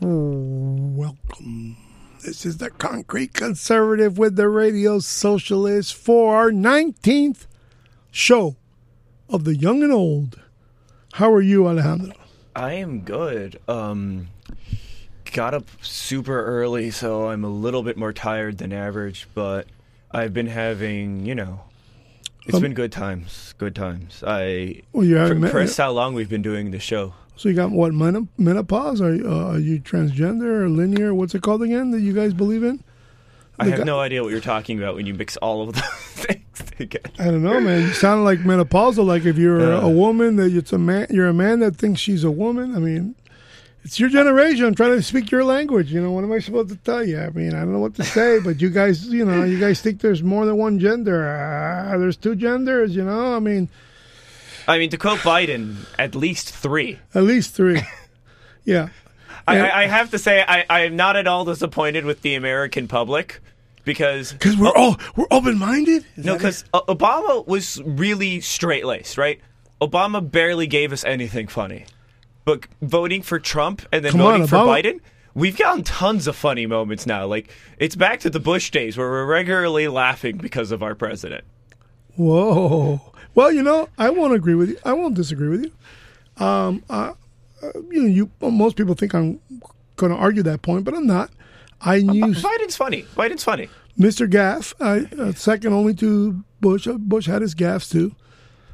Welcome. This is the Concrete Conservative with the Radio Socialist for our 19th show of the Young and Old. How are you, Alejandro? I am good. Um, got up super early, so I'm a little bit more tired than average, but I've been having, you know, it's Um, been good times. Good times. I Well, you for, haven't met- how long we've been doing the show. So you got what menopause? Are, uh, are you transgender or linear? What's it called again that you guys believe in? I The have guy- no idea what you're talking about when you mix all of those things together. I don't know, man. You sound like menopausal. Like if you're Uh. a woman, that it's a man. You're a man that thinks she's a woman. I mean, it's your generation. I'm trying to speak your language. You know, what am I supposed to tell you? I mean, I don't know what to say. but you guys, you know, you guys think there's more than one gender. Ah, there's two genders. You know, I mean, I mean, to quote Biden, at least three. at least three. yeah. I, I have to say, I, I am not at all disappointed with the American public because Because we're all we're open minded. No, because Obama was really straight laced, right? Obama barely gave us anything funny. But voting for Trump and then Come voting on, for Obama- Biden, we've gotten tons of funny moments now. Like, it's back to the Bush days where we're regularly laughing because of our president. Whoa. Well, you know, I won't agree with you. I won't disagree with you. Um, uh, uh, you know, you well, most people think I'm going to argue that point, but I'm not. I knew Biden's funny. Biden's funny. Mr. Gaff, I, uh, second only to Bush. Uh, Bush had his gaffes too.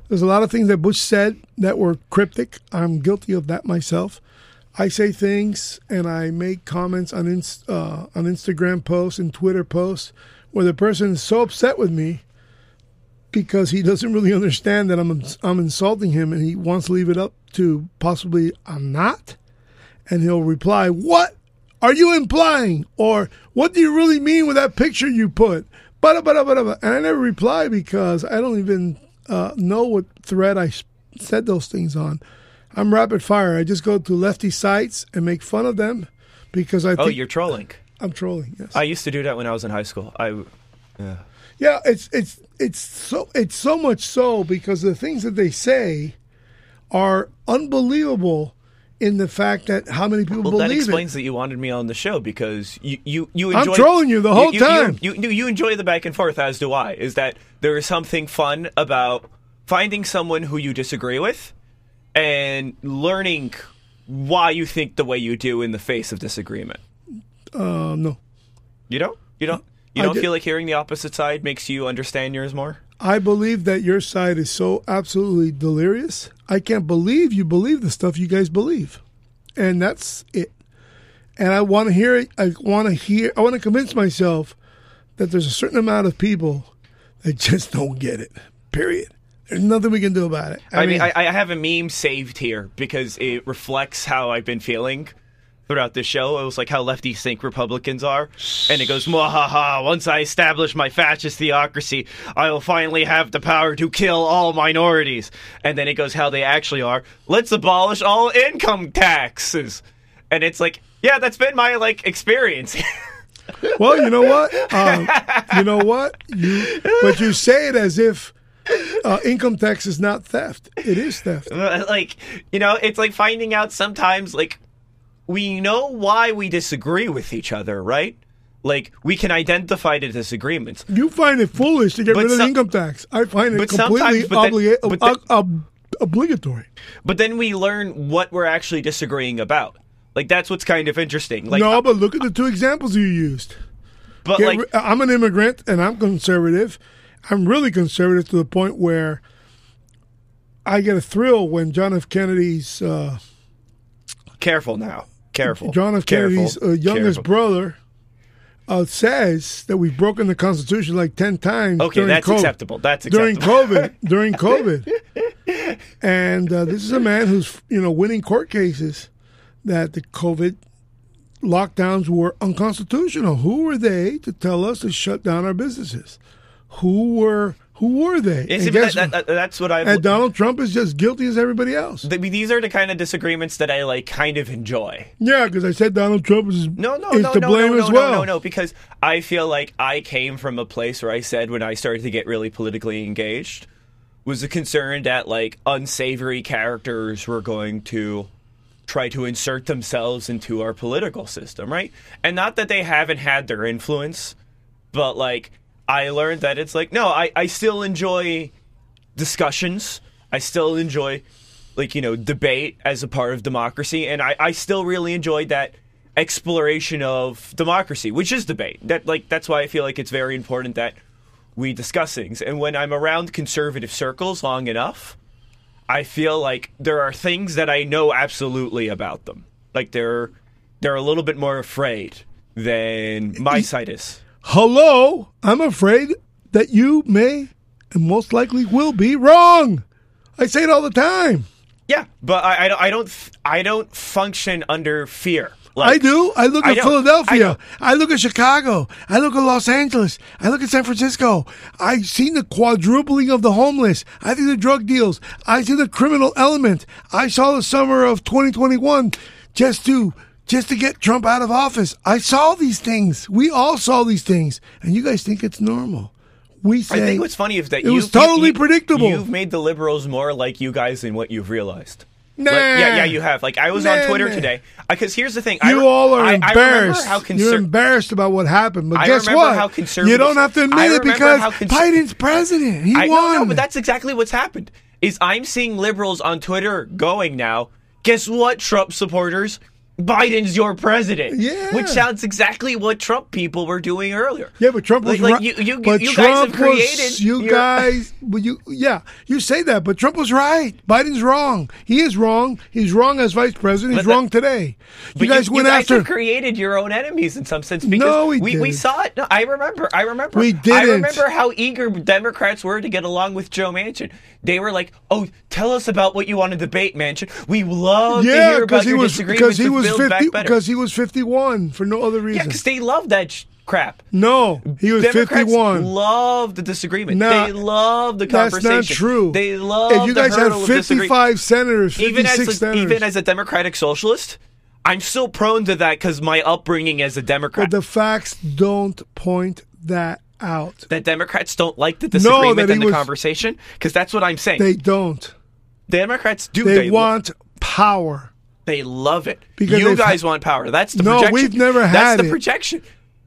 There's a lot of things that Bush said that were cryptic. I'm guilty of that myself. I say things and I make comments on inst- uh, on Instagram posts and Twitter posts where the person is so upset with me because he doesn't really understand that I'm I'm insulting him and he wants to leave it up to possibly I'm not, and he'll reply, "What are you implying?" or "What do you really mean with that picture you put?" Bada bada bada. bada. And I never reply because I don't even uh, know what thread I said those things on. I'm rapid fire. I just go to lefty sites and make fun of them because I Oh, you're trolling. I'm trolling. Yes. I used to do that when I was in high school. I, yeah. Yeah, it's it's it's so it's so much so because the things that they say are unbelievable in the fact that how many people believe. That explains it. that you wanted me on the show because you you, you I'm enjoy. trolling you the whole you, time. You, you, you enjoy the back and forth, as do I. Is that there is something fun about finding someone who you disagree with and learning why you think the way you do in the face of disagreement. Uh, no, You don't. You don't. You don't feel like hearing the opposite side makes you understand yours more. I believe that your side is so absolutely delirious. I can't believe you believe the stuff you guys believe, and that's it. And I want to hear it. I want to hear. I want to convince myself that there's a certain amount of people that just don't get it. Period. There's nothing we can do about it. I, mean, I, I have a meme saved here because it reflects how I've been feeling throughout the show. It was like how lefties think Republicans are. And it goes, Mwahaha, once I establish my fascist theocracy, I will finally have the power to kill all minorities. And then it goes how they actually are. Let's abolish all income taxes. And it's like, yeah, that's been my like experience. Well, you know what? Um, you know what? You but you say it as if uh, income tax is not theft. It is theft. like you know it's like finding out sometimes like we know why we disagree with each other right like we can identify the disagreements You find it foolish to get But rid of some- income tax. I find it completely but then- but then- ob- ob- obligatory. but then we learn what we're actually disagreeing about like that's what's kind of interesting like no, but look at the two examples you used. but Get like ri- I'm an immigrant and I'm conservative. I'm really conservative to the point where I get a thrill when John F. Kennedy's uh, careful now careful John F. Kennedy's uh, youngest Careful. brother uh, says that we've broken the Constitution like ten times. okay during that's COVID, acceptable that's during acceptable COVID. during COVID, and uh, this is a man who's you know winning court cases that the COVID lockdowns were unconstitutional. Who were they to tell us to shut down our businesses? Who were who were they? That- that- that- that's what I've and Donald Trump is just guilty as everybody else. th- these are the kind of disagreements that I like kind of enjoy Yeah, because I said Donald Trump is No, no, is no, to no, blame no, no, as well. no, no, no, because I feel like I came from a place where I said when I started to get really politically engaged was a concern that like unsavory characters were going to try to insert themselves into our political system, right? And not that they haven't had their influence, but like I learned that it's like no, I I still enjoy discussions. I still enjoy like you know debate as a part of democracy, and I I still really enjoyed that exploration of democracy, which is debate. That like that's why I feel like it's very important that we discuss things. And when I'm around conservative circles long enough, I feel like there are things that I know absolutely about them. Like they're they're a little bit more afraid than my side is. Hello, I'm afraid that you may and most likely will be wrong. I say it all the time. Yeah, but I, I don't I don't I don't function under fear. I do. I look I at know. I Philadelphia. know. I, look at Chicago. I look at Los Angeles. I look at San Francisco. I've seen the quadrupling of the homeless. I see the drug deals. I see the criminal element. I saw the summer of 2021 just to just to get Trump out of office. I saw these things. We all saw these things, and you guys think it's normal. We say I think what's funny is that it was you've- totally you- predictable. You've made the liberals more like you guys than what you've realized. Nah. Like, yeah, yeah, you have. Like I was Nah, on Twitter nah. today uh, because here's the thing. I You re- all are I, embarrassed. I how You're embarrassed about what happened, but I guess what? how you don't have to admit it because cons- Biden's president. He I won. no, no, but that's exactly what's happened. Is I'm seeing liberals on Twitter going now. Guess what, Trump supporters? Biden's your president. Yeah. Which sounds exactly what Trump people were doing earlier. Yeah, but Trump was like, right. like you, you, but you Trump guys was, you your- guys. Well, you yeah, you say that, but Trump was right. Biden's wrong. He is wrong. He's wrong as vice president. He's But wrong today. You guys went guys after. created your own enemies in some sense because No, we we, we saw it. No, I remember. I remember. We I didn't. remember how eager Democrats were to get along with Joe Manchin. They were like, "Oh, tell us about what you want to debate, Manchin. We love to yeah, hear about because he your was disagreements because he to was build fifty better." because he was fifty one for no other reason. yeah, because they love that sh- crap. no, he was Democrats fifty one. love the disagreement. Nah, they love the conversation. That's not true. They love If you the guys had hurdle of fifty five senators, fifty even as a, senators, even as a democratic socialist, I'm still prone to that because my upbringing as a Democrat. but the facts don't point that out. that Democrats don't like the disagreement and the was- conversation because that's what I'm saying. They don't. The Democrats do. They, lo- want power. They love it. Because you guys ha- want power. That's the No, projection. we've never That's had the it. projection.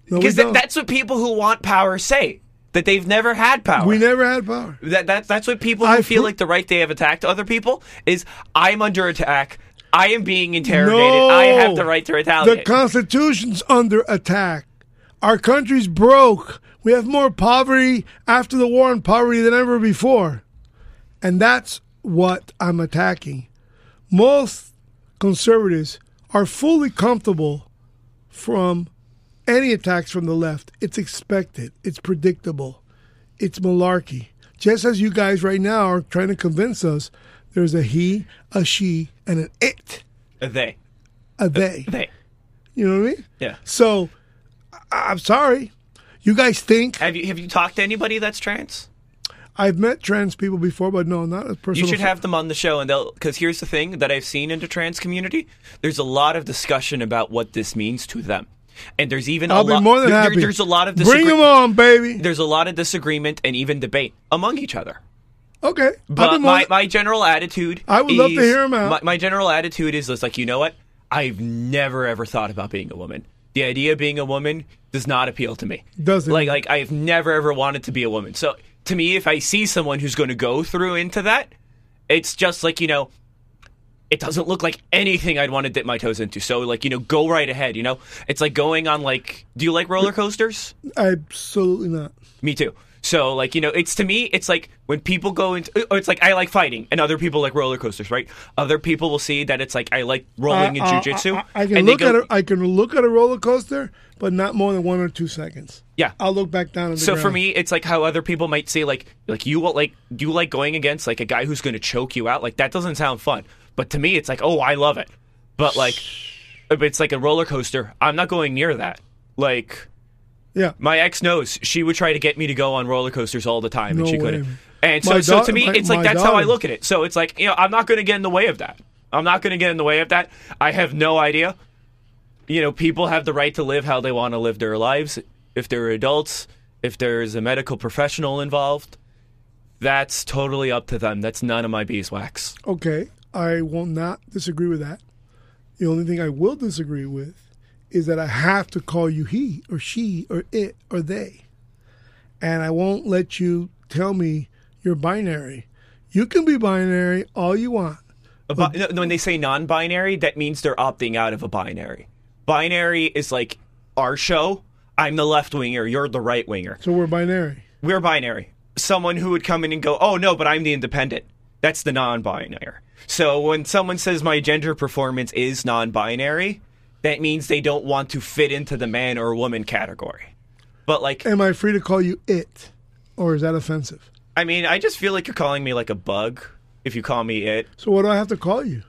No, because don't. that's what people who want power say. That they've never had power. We never had power. That, that that's what people who I feel like the right they have attacked other people is I'm under attack. I am being interrogated. No, I have the right to retaliate. The. Constitution's under attack. Our country's broke. We have more poverty after the war on poverty than ever before. And that's what I'm attacking. Most conservatives are fully comfortable from any attacks from the left. It's expected, it's predictable, it's malarkey. Just as you guys right now are trying to convince us there's a he, a she, and an it, A they, a they. they. You know what I mean? Yeah. So, I- I'm sorry. You guys think Have you have you talked to anybody that's trans? I've met trans people before, but no, not You personal. should have them on the show, and they'll. Because here's the thing that I've seen in the trans community: there's a lot of discussion about what this means to them, and there's even I'll a be lot. more than there- happy. There's a lot of Bring them on, baby. There's a lot of disagreement and even debate among each other. Okay. But my, my general attitude. I would love to hear hear 'em out. My, my general attitude is just like you know what? I've never ever thought about being a woman. The idea of being a woman does not appeal to me. Doesn't. Like like I've never ever wanted to be a woman. So to me, if I see someone who's going to go through into that, it's just like you know. It doesn't look like anything I'd want to dip my toes into. So, like, you know, go right ahead. You know, it's like going on like. Do you like roller coasters? Absolutely not. Me too. So, like, you know, it's to me, it's like when people go into, oh, it's like I like fighting, and other people like roller coasters, right? Other people will see that it's like I like rolling in uh, uh, I- I- jujitsu. I, I can look go- at a, I can look at a roller coaster, but not more than one or two seconds. Yeah. I'll look back down. So for me, it's like how other people might say, like, like you will like, do you like going against like a guy who's going to choke you out? Like that doesn't sound fun. But to me, it's like, oh, I love it. But like, it's like a roller coaster, I'm not going near that. Like, yeah, my ex knows she would try to get me to go on roller coasters all the time, and she way. couldn't. And so, My so da- to me, my- it's like that's how I look at it. So it's like you know, I'm not going to get in the way of that. I'm not going to get in the way of that. I have no idea. You know, people have the right to live how they want to live their lives. If they're adults, if there's a medical professional involved, that's totally up to them. That's none of my beeswax. okay. I will not disagree with that. The only thing I will disagree with is that I have to call you he or she or it or they. And I won't let you tell me you're binary. You can be binary all you want. Bi- no, when they say non-binary, that means they're opting out of a binary. Binary is like our show. I'm the left winger. You're the right winger. So we're binary. We're binary. Someone who would come in and go, "Oh no, but I'm the independent." That's the non-binary. So when someone says my gender performance is non-binary, that means they don't want to fit into the man or woman category. But like, Am I free to call you it? Or is that offensive? I mean, I just feel like you're calling me like a bug if you call me it. So what do I have to call you?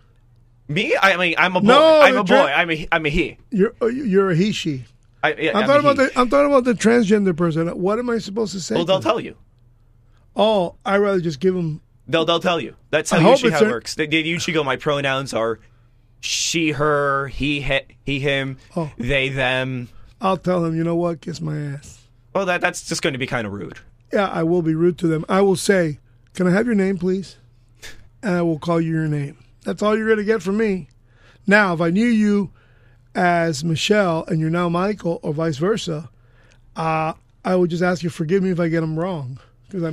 Me? I mean, I'm a boy. No, I'm a boy. I'm a I'm a he. You're uh, you're a he she. I, yeah, I'm I'm talking about he. the I'm talking about the transgender person. What am I supposed to say? Well, to they'll them? tell you. Oh, I rather just give them. They'll they'll tell you. That's how I usually how it works. They, they usually go. My pronouns are she, her, he, he, he him, Oh. they, them. I'll tell them. You know what? Kiss my ass. Well, that that's just going to be kind of rude. Yeah, I will be rude to them. I will say, "Can I have your name, please?" And I will call you your name. That's all you're going to get from me. Now, if I knew you as Michelle and you're now Michael, or vice versa, uh, I would just ask you forgive me if I get them wrong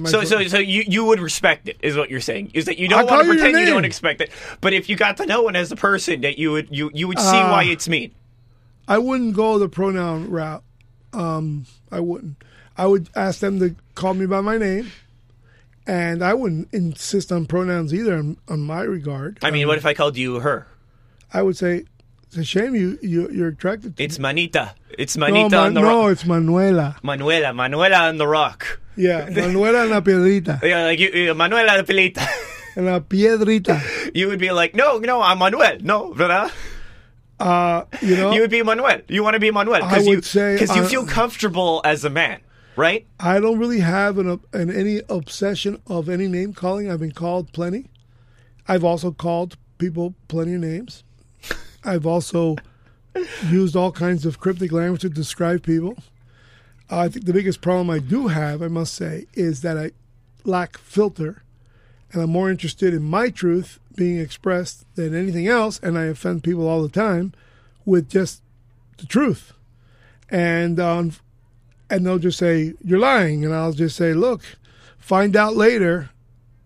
So so so you you would respect it, is what you're saying? Is that you don't want to pretend you don't expect it, but if you got to know one as a person, that you would you you would see Ah. why it's mean. I wouldn't go the pronoun route. Um, I wouldn't. I would ask them to call me by my name, and I wouldn't insist on pronouns either on, on my regard. I mean, what if I called you her? I would say it's a shame you, you you're attracted to. It's Manita. It's no, Manita Man- on the Rock. no, it's Manuela. Manuela, Manuela on the rock. Yeah, Manuela en la piedrita. Yeah, like you, you- Manuela Pelita. En la piedrita. you would be like, no, no, I'm Manuel. No, ¿verdad? Uh, you know, You would be Manuel. You want to be Manuel I because you say, because you feel comfortable as a man, right? I don't really have an, an any obsession of any name calling. I've been called plenty. I've also called people plenty of names. I've also used all kinds of cryptic language to describe people. I think the biggest problem I do have, I must say, is that I lack filter, and I'm more interested in my truth being expressed than anything else, and I offend people all the time with just the truth. And um, and they'll just say you're lying and i'll just say look find out later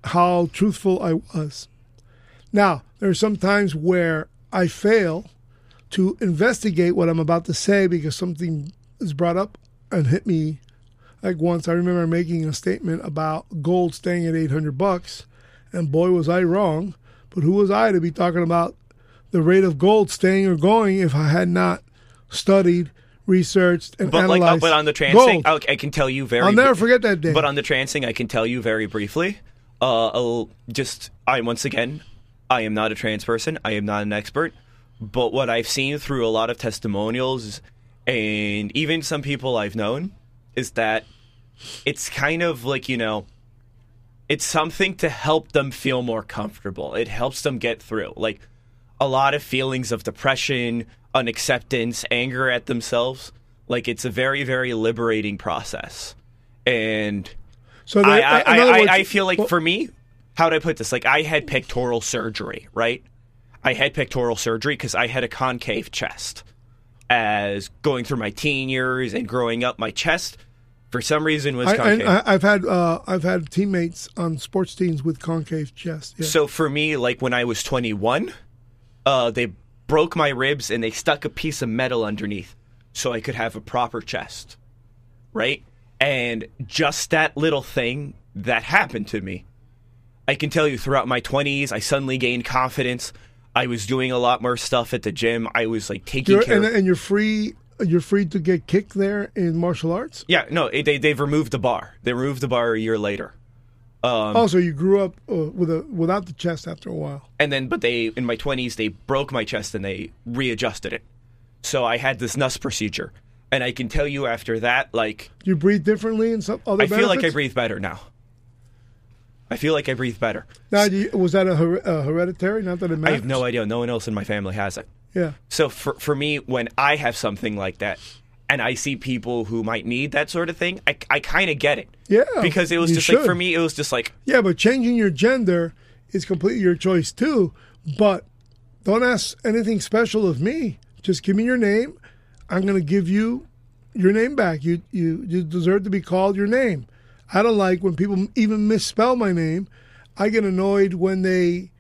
how truthful i was now there are some times where i fail to investigate what i'm about to say because something is brought up and hit me like once i remember making a statement about gold staying at 800 bucks and boy was i wrong but who was i to be talking about the rate of gold staying or going if i had not studied researched and But like, uh, analyzed but on the trans gold. thing, I, I can tell you very. I'll never forget that day. But on the trans thing, I can tell you very briefly. Uh, I'll just I once again, I am not a trans person. I am not an expert. But what I've seen through a lot of testimonials and even some people I've known is that it's kind of like you know, it's something to help them feel more comfortable. It helps them get through. Like a lot of feelings of depression, unacceptance, anger at themselves. Like it's a very, very liberating process. And so I, I, I, words- I feel like well, for me, how do I put this? Like I had pectoral surgery, right? I had pectoral surgery because I had a concave chest. As going through my teen years and growing up, my chest, for some reason, was concave. I, I've had uh, I've had teammates on sports teams with concave chest. Yeah. So for me, like when I was 21, uh, they broke my ribs and they stuck a piece of metal underneath so I could have a proper chest. Right? And just that little thing that happened to me. I can tell you throughout my 20s, I suddenly gained confidence. I was doing a lot more stuff at the gym. I was like taking You're, care and, and you're free. You're free to get kicked there in martial arts. Yeah, no, it, they they've removed the bar. They removed the bar a year later. Um, oh, so you grew up uh, with a without the chest after a while. and then but they in my 20s they broke my chest and they readjusted it so i had this nuss procedure and i can tell you after that like You breathe differently and some other. i feel like i breathe better now i feel like i breathe better Now, was that a, her, a hereditary? Not that it matters. i have no idea no one else in my family has it Yeah. so for, for me when i have something like that and i see people who might need that sort of thing i, I kind of get it Yeah, because it was just like for me it was just like Yeah, but changing your gender is completely your choice too. But Don't ask anything special of me. Just give me your name. I'm going to give you your name back. You you you deserve to be called your name. I don't like when people even misspell my name. I get annoyed when they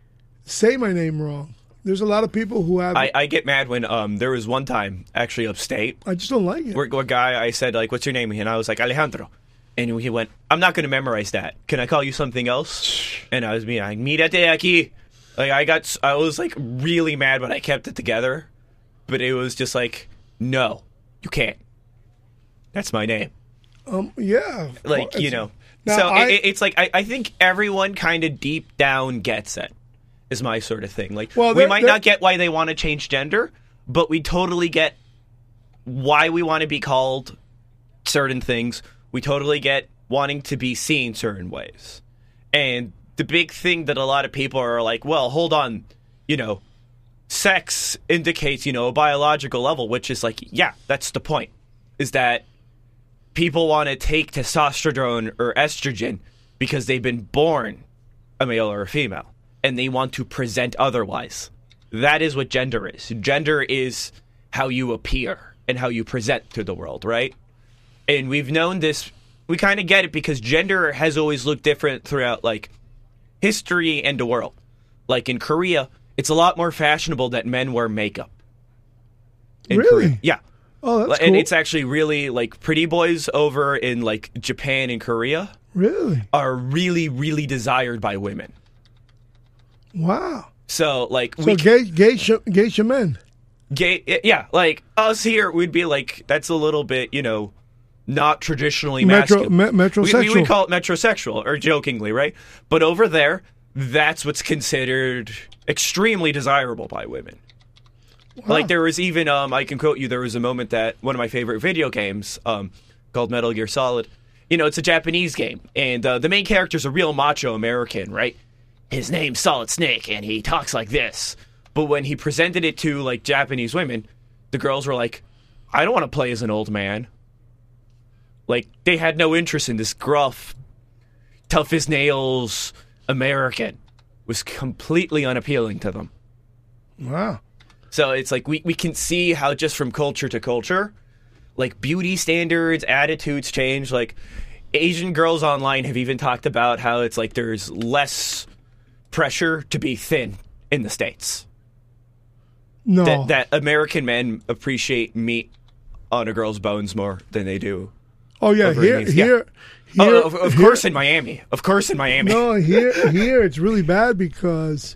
say my name wrong. There's a lot of people who have. I, I get mad when um there was one time actually upstate I just don't like it. where a guy I said like what's your name and I was like Alejandro, and he went I'm not going to memorize that. Can I call you something else? And I was being like mírate aquí. Like I got I was like really mad but I kept it together, but it was just like no, you can't. That's my name. Um, yeah, like Well, you know. Now, so I- it, it's like I, I think everyone kind of deep down gets it is my sort of thing. Like Well, we might not get why they want to change gender but we totally get why we want to be called certain things. We totally get wanting to be seen certain ways. And the big thing that a lot of people are like well hold on you know sex indicates you know a biological level which is like yeah that's the point is that people want to take testosterone or estrogen because they've been born a male or a female and they want to present otherwise. That is what gender is. Gender is how you appear and how you present to the world, right? And we've known this, we kind of get it because gender has always looked different throughout like history and the world. Like in Korea, it's a lot more fashionable that men wear makeup. In Really? Korea. Yeah. Oh, that's and cool. it's actually really like pretty boys over in like Japan and Korea really are really really desired by women. wow. So like So we gay gay sh- gay shaman. gay yeah, like us here we'd be like that's a little bit, you know, not traditionally Metro masculine. me- we, we metrosexual. would call it metrosexual or jokingly, right? But over there, that's what's considered extremely desirable by women. Like there was even um I can quote you there was a moment that one of my favorite video games um called Metal Gear Solid. You know, it's a Japanese game and uh, the main character's a real macho American, right? His name's Solid Snake and he talks like this. But when he presented it to like Japanese women, the girls were like, "I don't want to play as an old man." Like they had no interest in this gruff, tough as nails American. Was completely unappealing to them. wow. So it's like we, we can see how just from culture to culture, like beauty standards, attitudes change. Like Asian girls online have even talked about how it's like there's less pressure to be thin in the States. No. That, that American men appreciate meat on a girl's bones more than they do. oh yeah. Here yeah. here. Oh, here- of, of here- course in Miami. Of course in Miami. No, here here it's really bad because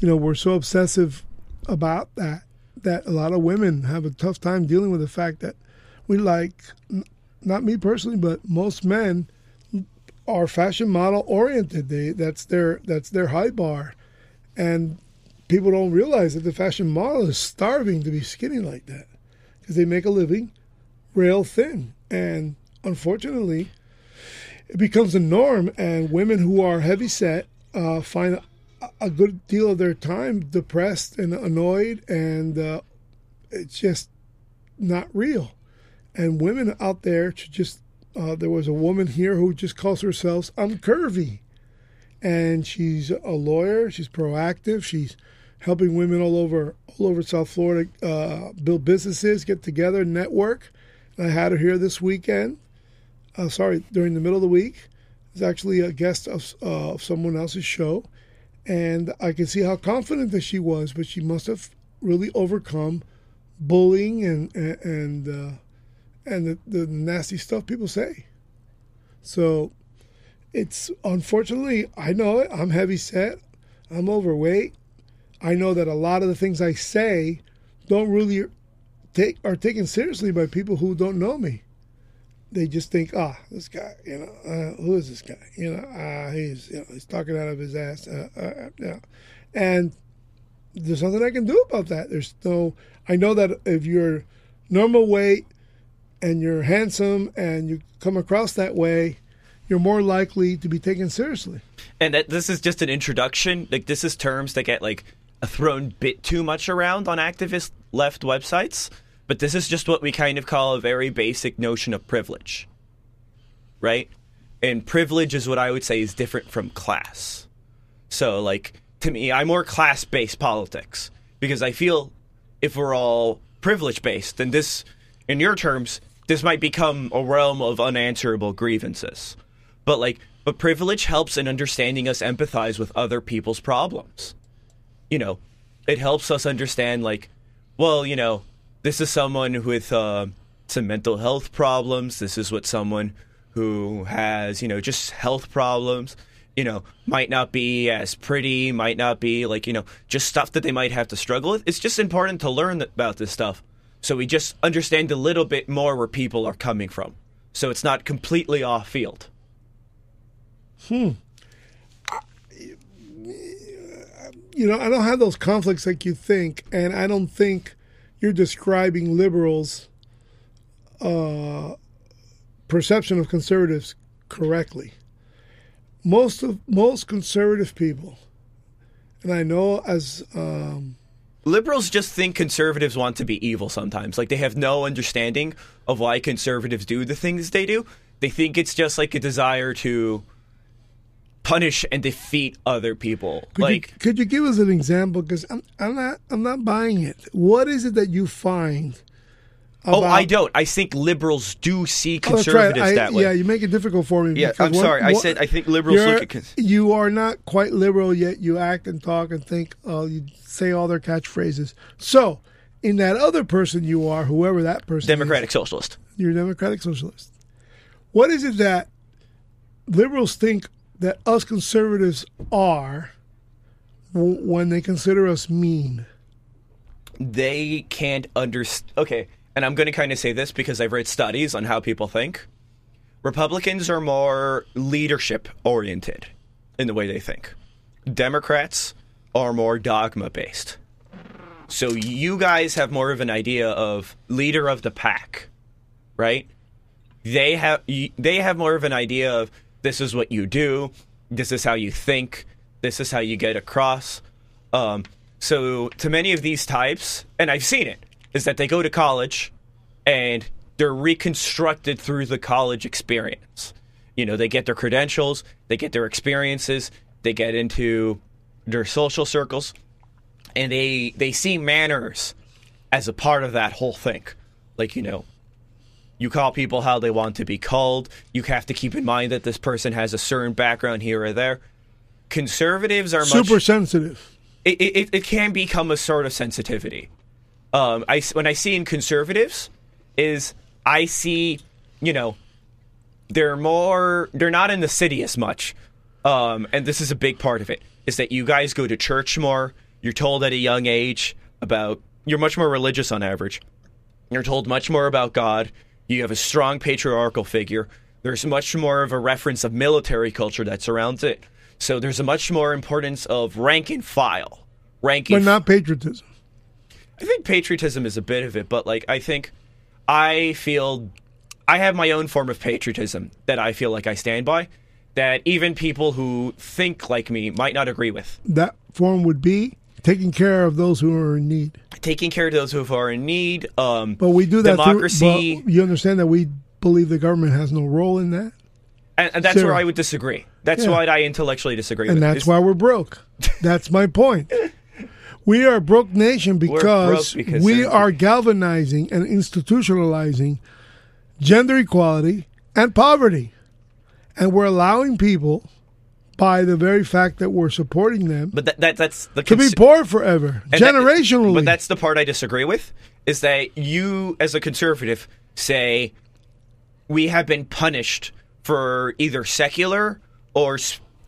you know we're so obsessive about that that a lot of women have a tough time dealing with the fact that we like not me personally, but most men are fashion model oriented. They that's their that's their high bar, and people don't realize that the fashion model is starving to be skinny like that because they make a living rail thin, and unfortunately, it becomes a norm, and women who are heavy set uh, find a, good deal of their time depressed and annoyed, and uh, it's just not real. And women out there should just. Uh, there was a woman here who just calls herself "I'm curvy," and she's a lawyer. She's proactive. She's helping women all over all over South Florida uh, build businesses, get together, network. And I had her here this weekend uh, sorry, during the middle of the week. It's actually a guest of, uh, of someone else's show. And I can see how confident that she was, but she must have really overcome bullying and and and, uh, and the, the nasty stuff people say. So it's unfortunately I know it. I'm heavy set. I'm overweight. I know that a lot of the things I say don't really take are taken seriously by people who don't know me they just think, ah, this guy, you know, uh, who is this guy? You know, ah, he's, you know, he's talking out of his ass. Uh, uh, yeah. And there's nothing I can do about that. There's no, I know that if you're normal weight and you're handsome and you come across that way, you're more likely to be taken seriously. and that this is just an introduction. Like this is terms that get like thrown bit too much around on activist left websites, but this is just what we kind of call a very basic notion of privilege, right? And privilege is what I would say is different from class. So, like to me, I'm more class-based politics because I feel if we're all privilege based, then this, in your terms, this might become a realm of unanswerable grievances. But like, but privilege helps in understanding us empathize with other people's problems. You know, it helps us understand like, well, you know, this is someone with uh, some mental health problems. This is what someone who has, you know, just health problems, you know, might not be as pretty, might not be like, you know, just stuff that they might have to struggle with. It's just important to learn about this stuff. So we just understand a little bit more where people are coming from. So it's not completely off field. Hmm. You know, I don't have those conflicts like you think, and I don't think you're describing liberals' uh, perception of conservatives correctly. Most of most conservative people, and I know as um, liberals just think conservatives want to be evil sometimes. Like they have no understanding of why conservatives do the things they do. They think it's just like a desire to punish and defeat other people. Could like, you, could you give us an example? Because I'm, I'm not, I'm not buying it. What is it that you find? oh, I don't. I think liberals do see Oh, conservatives right. I- that way. Yeah, you make it difficult for me. Yeah, I'm what- sorry. I said I think liberals look at. Cons- you are not quite liberal yet. You act and talk and think. Uh, you say all their catchphrases. So, in that other person, you are whoever that person. is, Democratic Socialist. you're a democratic socialist. What is it that liberals think that us conservatives are w- when they consider us mean? They can't understand. Okay, and I'm going to kind of say this because I've read studies on how people think. Republicans are more leadership oriented in the way they think. Democrats are more dogma based. So you guys have more of an idea of leader of the pack, right? They have they have more of an idea of this is what you do, this is how you think, this is how you get across. Um, so to many of these types, and I've seen it, is that they go to college and they're reconstructed through the college experience. You know, they get their credentials, they get their experiences, they get into their social circles, and they they see manners as a part of that whole thing. Like, you know, you call people how they want to be called. You have to keep in mind that this person has a certain background here or there. Conservatives are much Super sensitive. it, it, it can become a sort of sensitivity. Um, I when I see in conservatives is I see you know they're more they're not in the city as much, um, and this is a big part of it is that you guys go to church more. You're told at a young age about you're much more religious on average. You're told much more about God. You have a strong patriarchal figure. There's much more of a reference of military culture that surrounds it. So there's a much more importance of rank and file. Rank But not patriotism. I think patriotism is a bit of it, but like I think I feel I have my own form of patriotism that I feel like I stand by that even people who think like me might not agree with. That form would be taking care of those who are in need. Taking care of those who are in need, um, But we do that democracy, Through, you understand that we believe the government has no role in that, and, and that's where I would disagree. That's Yeah. why I intellectually disagree. and that's is- why we're broke. That's my point. We are a broke nation broke because, because we are galvanizing and institutionalizing gender equality and poverty. And we're allowing people, by the very fact that we're supporting them, But that, that that's the to be poor forever, and that- but that's the part I disagree with. Is that you, as a conservative, say we have been punished for either secular or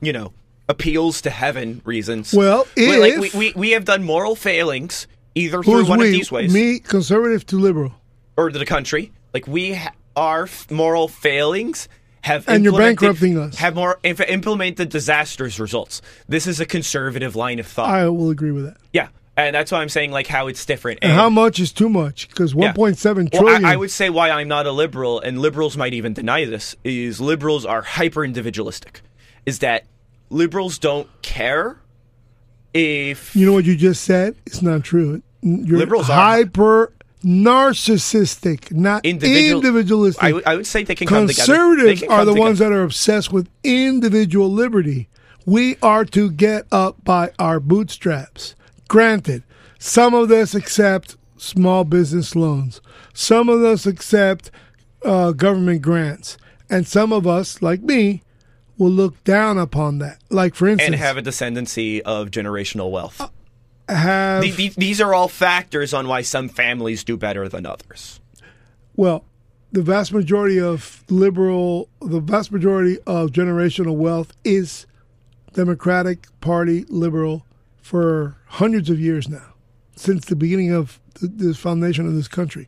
you know appeals to heaven reasons. Well, Well, like we, we we have done moral failings either through one we? of these ways Me, conservative to liberal. or the country. Like we ha- our f- moral failings have And you're implemented- bankrupting us. Have more inf- implemented disastrous results. This is a conservative line of thought. I will agree with that. yeah, and that's why I'm saying like how it's different. And how much is too much? Because Yeah. 1.7 Well. I, I would say why I'm not a liberal, and liberals might even deny this, is liberals are hyper individualistic. Is that liberals don't care if You know what you just said? It's not true. You're Liberals are- hyper narcissistic, not Individual- individualistic. I, would- say they can come together. Conservatives They can are the together. ones that are obsessed with individual liberty. We are to get up by our bootstraps. Granted, Some of us accept small business loans. Some of us accept uh, government grants, and some of us, like me, will look down upon that. Like for instance, and have a descendancy of generational wealth. Have The- the- these are all factors on why some families do better than others. Well, the vast majority of liberal, the vast majority of generational wealth is Democratic Party liberal for hundreds of years now, since the beginning of the, the foundation of this country.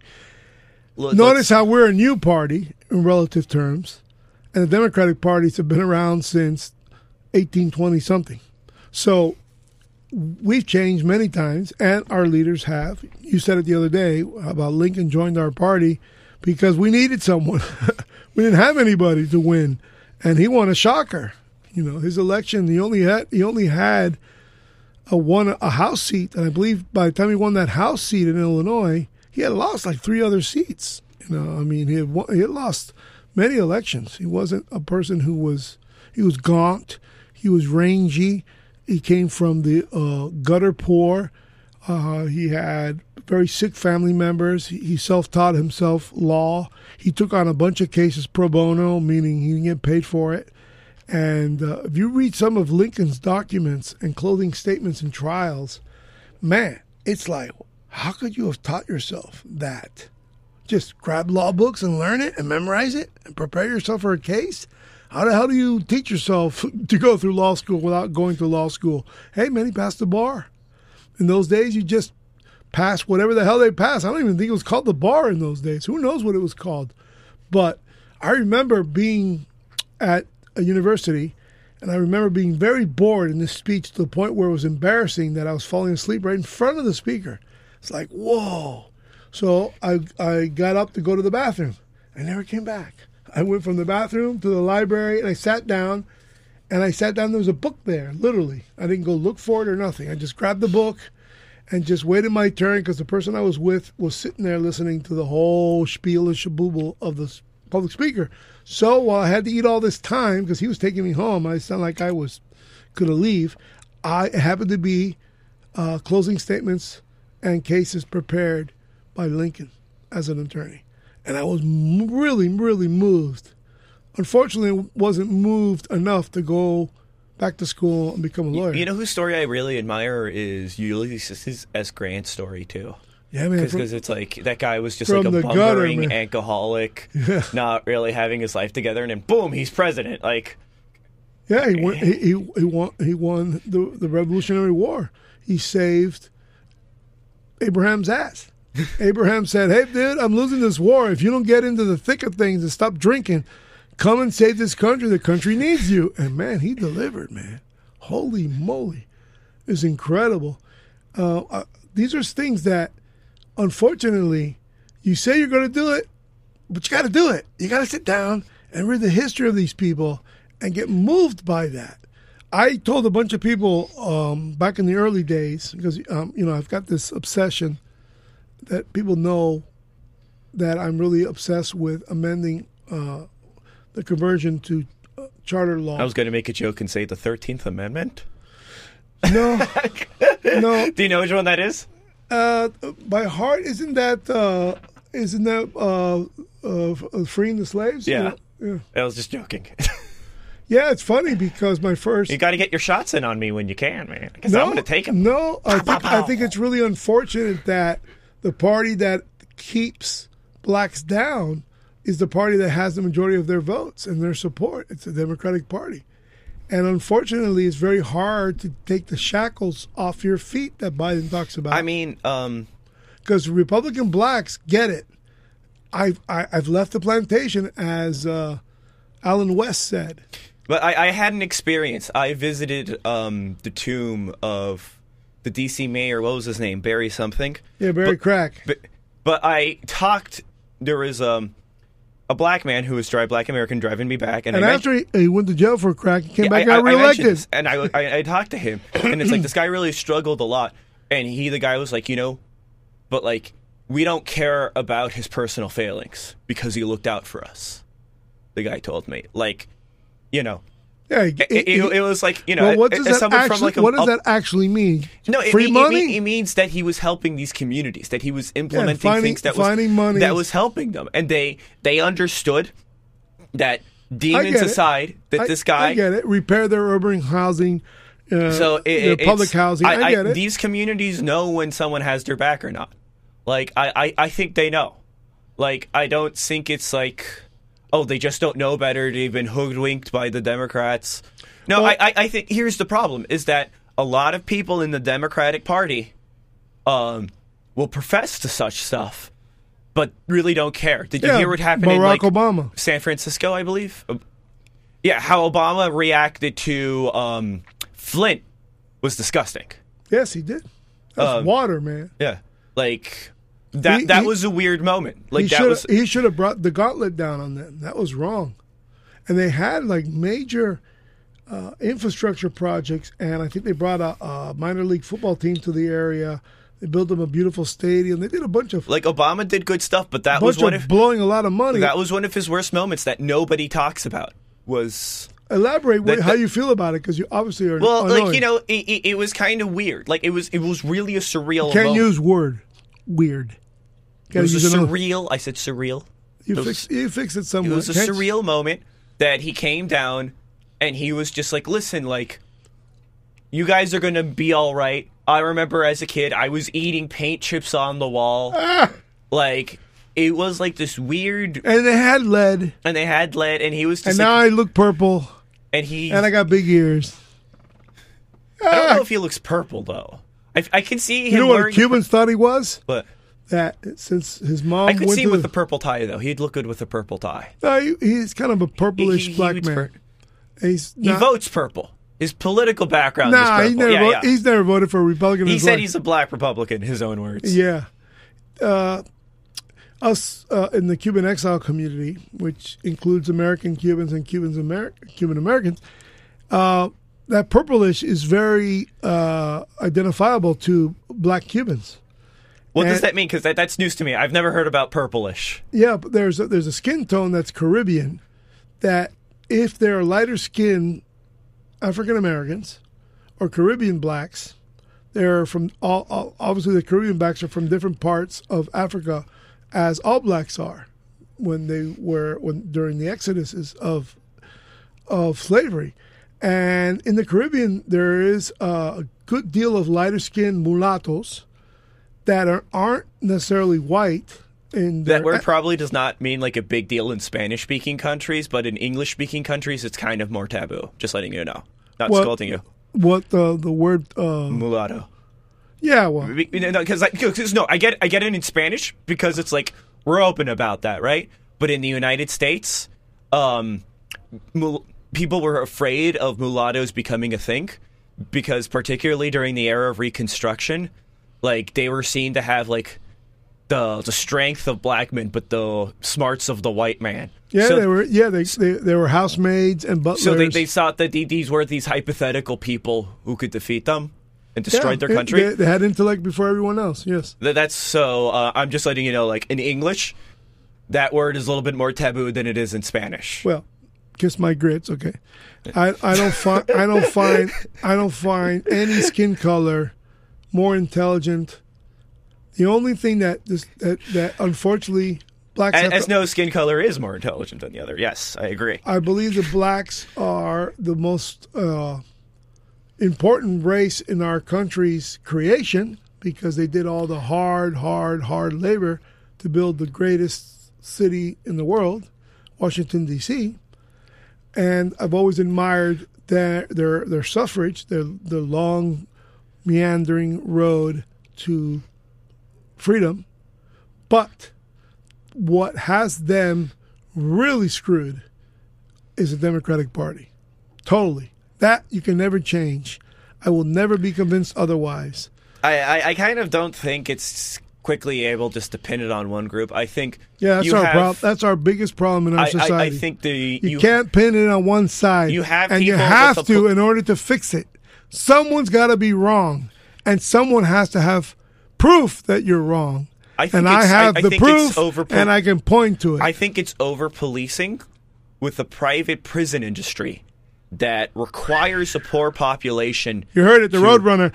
Look, Notice how we're a new party in relative terms, and the Democratic parties have been around since 1820 something. So we've changed many times, and our leaders have. You said it the other day about Lincoln joined our party because we needed someone. we didn't have anybody to win, and he won a shocker. You know, his election he only had he only had a one a house seat, and I believe by the time he won that house seat in Illinois, he had lost like three other seats. You know, I mean, he had won, he had lost many elections. He wasn't a person who was he was gaunt, he was rangy. He came from the uh, gutter poor. Uh, he had very sick family members. He, he self-taught himself law. He took on a bunch of cases pro bono, meaning he didn't get paid for it. And uh, if you read some of Lincoln's documents and clothing statements and trials, man, it's like, how could you have taught yourself that? Just grab law books and learn it and memorize it and prepare yourself for a case? How the hell do you teach yourself to go through law school without going to law school? Hey, man, he passed the bar. In those days, you just passed whatever the hell they passed. I don't even think it was called the bar in those days. Who knows what it was called? But I remember being at a university and I remember being very bored in this speech to the point where it was embarrassing that I was falling asleep right in front of the speaker. It's like, whoa. So I, I got up to go to the bathroom. I never came back. I went from the bathroom to the library and I sat down. And I sat down. There was a book there, literally. I didn't go look for it or nothing. I just grabbed the book and just waited my turn because the person I was with was sitting there listening to the whole spiel and shabooble of the public speaker. So while I had to eat all this time because he was taking me home, I sounded like I was going to leave. I happened to be uh, closing statements and cases prepared by Lincoln as an attorney, and I was really, really moved. Unfortunately, wasn't moved enough to go back to school and become a lawyer. You know whose story I really admire is Ulysses S. Grant's story too. yeah, man. Because it's like that guy was just like a the gutter, bumbling alcoholic, Yeah. not really having his life together, and then boom, he's president. Like, Yeah, he won. He, he, he won. He won the the Revolutionary War. He saved Abraham's ass. Abraham said, "Hey, dude, I'm losing this war. If you don't get into the thick of things and stop drinking, come and save this country. The country needs you." And man, he delivered. Man, holy moly, it's incredible. Uh, uh, these are things that, unfortunately, you say you're going to do it, but you got to do it. You got to sit down and read the history of these people and get moved by that. I told a bunch of people um, back in the early days because um, you know I've got this obsession that people know that I'm really obsessed with amending uh, the conversion to uh, charter law. I was going to make a joke and say the Thirteenth Amendment. no, no. Do you know which one that is? Uh, by heart, isn't that uh, isn't that uh, uh, freeing the slaves? Yeah. yeah. I was just joking. Yeah, it's funny because my first you got to get your shots in on me when you can, man. Because I'm going to take them. No, I think I think it's really unfortunate that the party that keeps blacks down is the party that has the majority of their votes and their support. It's the Democratic Party. And unfortunately, it's very hard to take the shackles off your feet that Biden talks about. I mean, um, because Republican blacks get it. I've I, I've left the plantation, as uh, Allen West said. But I, I had an experience. I visited um, the tomb of the D.C. mayor. What was his name? Barry something. Yeah, Barry But- Crack. But but I talked. There was um, a black man who was dry black American driving me back, and, And after he, he went to jail for crack, he came Yeah, back I- and got I reelected. this, and I, I I talked to him, and it's like this guy really struggled a lot, and he the guy was like, you know, but like we don't care about his personal failings because he looked out for us. The guy told me, like, you know, Yeah, It, it, it was like you know, well, what does that someone actually? from like a, what does that actually mean? No, it, free it- it money. It, means that he was helping these communities, that he was implementing finding- things that was money that was helping them, and they they understood that demons it. aside, that I- this guy. I get it. Repair their urban housing. Uh, So it, their it- public housing. I, get it. These communities know when someone has their back or not. Like I, I, I think they know. Like I don't think it's like, oh, they just don't know better. They've been hoodwinked by the Democrats. No, Well- I, I, I think here's the problem: is that a lot of people in the Democratic Party, um, will profess to such stuff, but really don't care. Did you Yeah, hear what happened in like Obama. San Francisco, I believe? Yeah, how Obama reacted to um, Flint was disgusting. yes, he did. That's Um, water, man. Yeah, like that. He- that he- was a weird moment. Like he that should was. he should have brought the gauntlet down on them. That was wrong. And they had like major uh, infrastructure projects, and I think they brought a, a minor league football team to the area. They built them a beautiful stadium. They did a bunch of Like Obama did good stuff, but that was one of of blowing a lot of money. that was one of his worst moments that nobody talks about. Was Elaborate what, that- how you feel about it because you obviously are. well, like you know, it, it, it was kind of weird. Like it was, it was really a surreal. can't moment. use word weird. It was a another- surreal. I said surreal. You was- fix you fix it somewhere. It was a Can't- surreal moment that he came down and he was just like, listen, like, you guys are going to be all right. I remember as a kid, I was eating paint chips on the wall. Ah! Like, it was like this weird, And they had lead, and they had lead, and he was and just now I look purple, and he, and I got big ears. I don't know if he looks purple, though. I, I can see him You know what Cubans thought he was? but That since his mom I could see him with the, purple tie, though. He'd look good with a purple tie. No, he, he's kind of a purplish He- he black man. pur- He's He votes purple. His political background Nah, is purple. he never yeah, yeah. he's never voted for a Republican. He said life. he's a black Republican, his own words. Yeah. Uh, us uh, in the Cuban exile community, which includes American Cubans and Cubans Amer- Cuban Americans, uh, that purplish is very uh, identifiable to black Cubans. What does that mean? Because that, that's news to me. I've never heard about purplish. Yeah, but there's a, there's a skin tone that's Caribbean that if they're lighter skinned African Americans or Caribbean blacks, they're from all, all obviously the Caribbean blacks are from different parts of Africa, as all blacks are when they were when during the exoduses of of slavery. And in the Caribbean, there is a good deal of lighter skinned mulattoes that are, aren't necessarily white. In That word probably does not mean like a big deal in Spanish speaking countries, but in English speaking countries, it's kind of more taboo. Just letting you know. Not Well- scolding you. what the the word uh, Mulatto. yeah well Because because no, I get I get it in Spanish because it's like we're open about that, right? But in the United States, um, mul- people were afraid of mulattoes becoming a thing because particularly during the era of Reconstruction, like they were seen to have like the the strength of black men, but the smarts of the white man. yeah so, they were yeah they, they they were housemaids and butlers so they, they thought that the- these were these hypothetical people who could defeat them and destroy Yeah, their country. they, they had intellect before everyone else yes Th- That's so. Uh, I'm just letting you know, like in English, that word is a little bit more taboo than it is in Spanish. well kiss my grits okay I, I don't find I don't find I don't find any skin color more intelligent the only thing that this, that that unfortunately blacks As, have as to- no skin color is more intelligent than the other. Yes, I agree. I believe the blacks are the most uh, important race in our country's creation because they did all the hard, hard, hard labor to build the greatest city in the world, Washington D.C. And I've always admired their their their suffrage, their the long, meandering road to freedom. But what has them really screwed is the Democratic Party. Totally. That you can never change. I will never be convinced otherwise. I, I, I kind of don't think it's quickly able just to pin it on one group. I think Yeah, that's you our have, problem. That's our biggest problem in our I, I, society. I think the you, can't pin it on one side. You have and you have to in order to fix it. Someone's got to be wrong, and someone has to have proof that you're wrong. I think and I it's- I- have I the proof, over- and I can point to it. I think it's over policing with the private prison industry that requires a poor population. You heard it, the Roadrunner.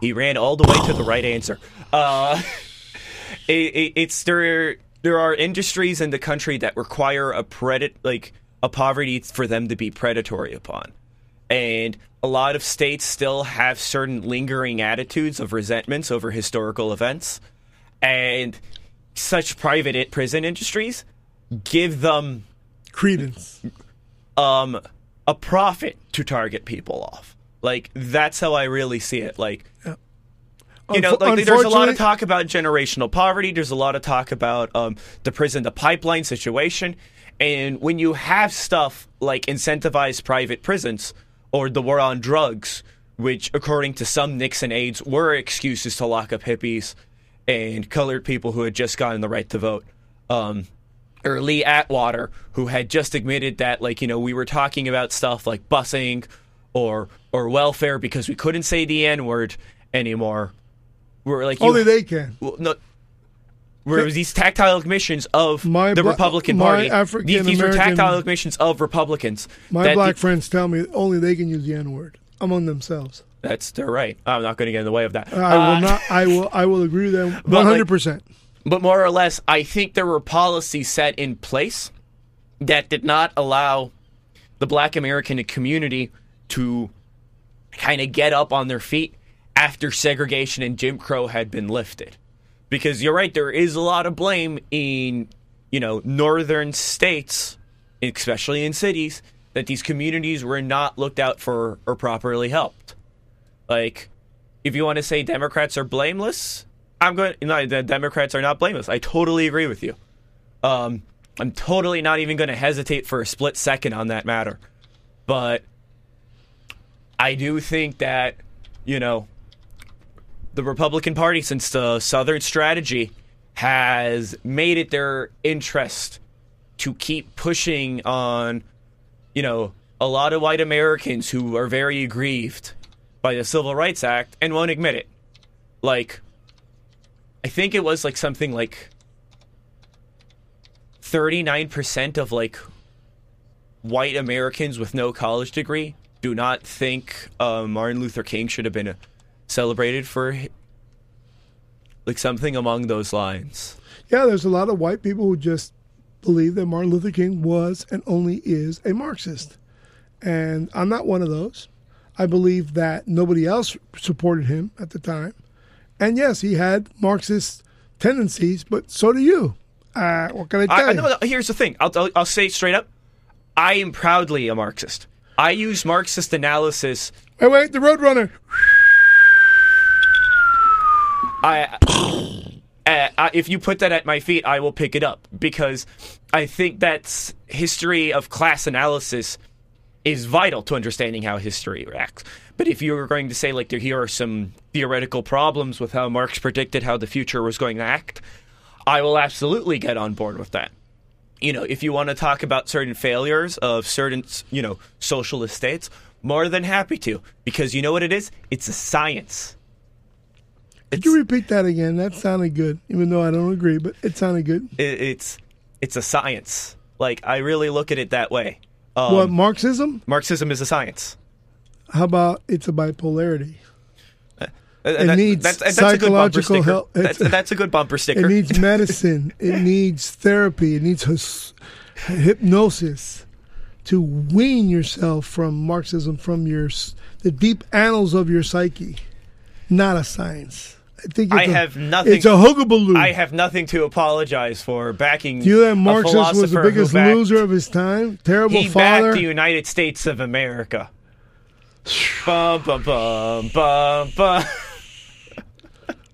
He ran all the way to the right answer. Uh, it, it, it's there. There are industries in the country that require a predit like a poverty for them to be predatory upon, and a lot of states still have certain lingering attitudes of resentments over historical events, and such private prison industries give them Credence. um a profit to target people off. Like that's how I really see it. Like you know, like there's a lot of talk about generational poverty. There's a lot of talk about um, the prison to pipeline situation, and when you have stuff like incentivized private prisons or the war on drugs, which according to some Nixon aides were excuses to lock up hippies and colored people who had just gotten the right to vote. Um, or Lee Atwater, who had just admitted that, like, you know, we were talking about stuff like busing or or welfare because we couldn't say the N word anymore. We're like, you- Only they can. well, no, where it was these tactile admissions of My the Republican my Party. African these, these were tactile admissions of Republicans. My black the- friends tell me only they can use the N word among themselves. that's they're right. I'm not going to get in the way of that. I Uh, will not. I will. I will agree with them one hundred percent. But more or less, I think there were policies set in place that did not allow the black American community to kind of get up on their feet after segregation and Jim Crow had been lifted. Because you're right, there is a lot of blame in, you know, northern states, especially in cities, that these communities were not looked out for or properly helped. Like, if you want to say Democrats are blameless, I'm going. No, the Democrats are not blameless. I totally agree with you. Um, I'm totally not even going to hesitate for a split second on that matter. But I do think that you know the Republican Party, since the Southern strategy, has made it their interest to keep pushing on, you know, a lot of white Americans who are very aggrieved by the Civil Rights Act and won't admit it. Like, I think it was like something like 39% of like white Americans with no college degree do not think uh, Martin Luther King should have been celebrated for like something along those lines. Yeah, there's a lot of white people who just believe that Martin Luther King was and only is a Marxist, and I'm not one of those. I believe that nobody else supported him at the time, and yes, he had Marxist tendencies, but so do you. Uh, what can I tell I, I you? know. Here's the thing. I'll, I'll, I'll say straight up. I am proudly a Marxist. I use Marxist analysis. Wait, wait, the Roadrunner. I, uh, I, if you put that at my feet, I will pick it up because I think that's history of class analysis is vital to understanding how history reacts. But if you were going to say like there here are some theoretical problems with how Marx predicted how the future was going to act, I will absolutely get on board with that. You know, if you want to talk about certain failures of certain, you know, socialist states, more than happy to because you know what it is? It's a science. Could you repeat that again? That sounded good, even though I don't agree, but it sounded good. it, it's it's a science. Like I really look at it that way. Um, what Marxism? Marxism is a science. How about it's a bipolarity? Uh, It that- needs that's, that's a good psychological help. That's, that's a good bumper sticker. It needs medicine. it needs therapy. It needs hypnosis to wean yourself from Marxism, from your the deep annals of your psyche. Not a science. I think it's I a- have nothing- It's a hoogabaloo. I have nothing to apologize for backing. Do you know that Marxist was the biggest backed- loser of his time? Terrible He father. backed the United States of America. bum bum bum bum bum.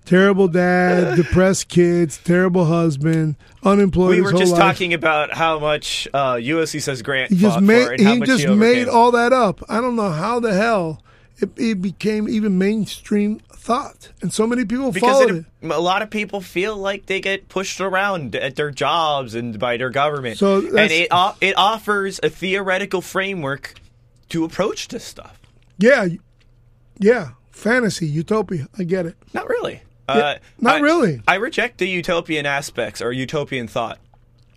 Terrible dad, depressed kids, terrible husband, unemployed. We were just life. talking about how much uh, USC says Grant He just made he just he made all that up. I don't know how the hell it, it became even mainstream thought, and so many people because followed it, it. a lot of people feel like they get pushed around at their jobs and by their government. So and it it offers a theoretical framework to approach this stuff. Yeah, yeah, fantasy, utopia. I get it. Not really. Uh, not I- really. I reject the utopian aspects or utopian thought.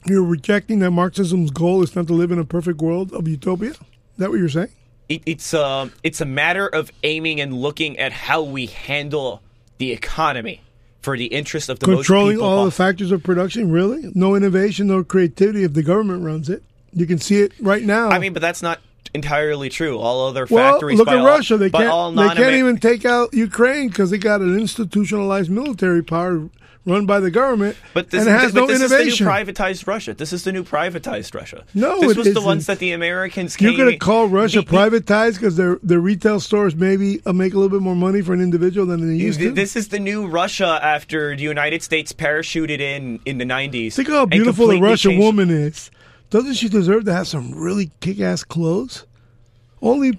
You're rejecting that Marxism's goal is not to live in a perfect world of utopia. Is that what you're saying? It, it's um, it's a matter of aiming and looking at how we handle the economy for the interest of the most Controlling all the factors of production. Really, no innovation, no creativity if the government runs it. You can see it right now. I mean, but that's not entirely true. All other well, factories. look at all- Russia. They can't. They can't even take out Ukraine because they got an institutionalized military power run by the government, But this, and has but no this innovation. is the new privatized Russia. This is the new privatized Russia. No, this it was the isn't. ones that the Americans. You're going to call Russia the- the- privatized because their their retail stores maybe uh, make a little bit more money for an individual than they used to. This is the new Russia after the United States parachuted in in the 90s. Think how beautiful a Russian changed- woman is. Doesn't she deserve to have some really kick-ass clothes? Only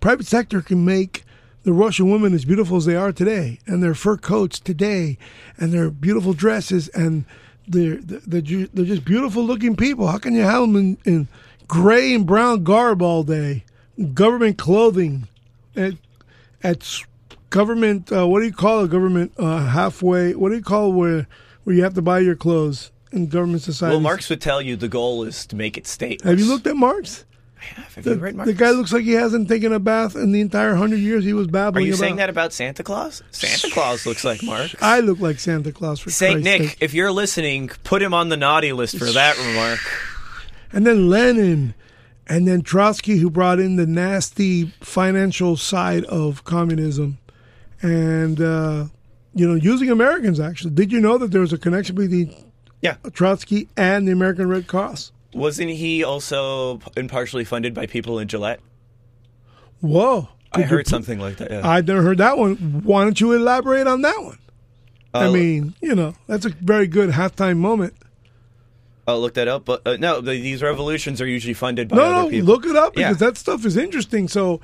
private sector can make the Russian women as beautiful as they are today, and their fur coats today, and their beautiful dresses, and they're they're, they're just beautiful looking people. How can you have them in, in gray and brown garb all day, government clothing, at at government uh, what do you call a government uh, halfway? What do you call where where you have to buy your clothes in government society? Well, Marx would tell you the goal is to make it stateless. Have you looked at Marx? Have The, you read Marx? the guy looks like he hasn't taken a bath in the entire hundred years he was babbling. Are you about. saying that about Santa Claus? Santa Claus looks like Mark. I look like Santa Claus for Saint Christ's Nick, sake. if you're listening, put him on the naughty list for that remark. And then Lenin, and then Trotsky, who brought in the nasty financial side of communism, and uh, you know, using Americans. Actually, did you know that there was a connection between Yeah. Trotsky and the American Red Cross? Wasn't he also impartially funded by people in Gillette? Whoa! I Did you heard put- something like that. Yeah. I never heard that one. Why don't you elaborate on that one? I I'll- mean, you know, that's a very good halftime moment. I'll look that up. But uh, no, the, these revolutions are usually funded by No, other no, people. look it up Yeah. because that stuff is interesting. So,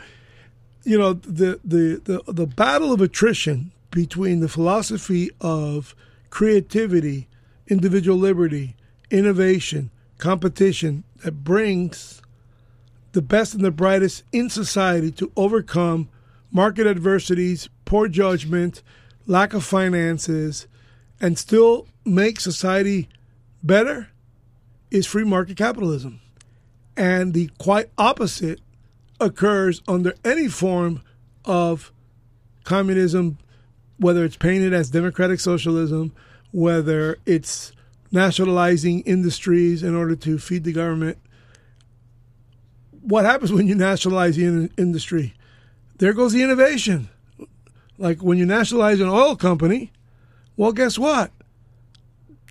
you know, the, the the the battle of attrition between the philosophy of creativity, individual liberty, innovation, competition that brings the best and the brightest in society to overcome market adversities, poor judgment, lack of finances, and still make society better is free market capitalism. And the quite opposite occurs under any form of communism, whether it's painted as democratic socialism, whether it's nationalizing industries in order to feed the government. What happens when you nationalize the in- industry? There goes the innovation. Like when you nationalize an oil company, well, guess what?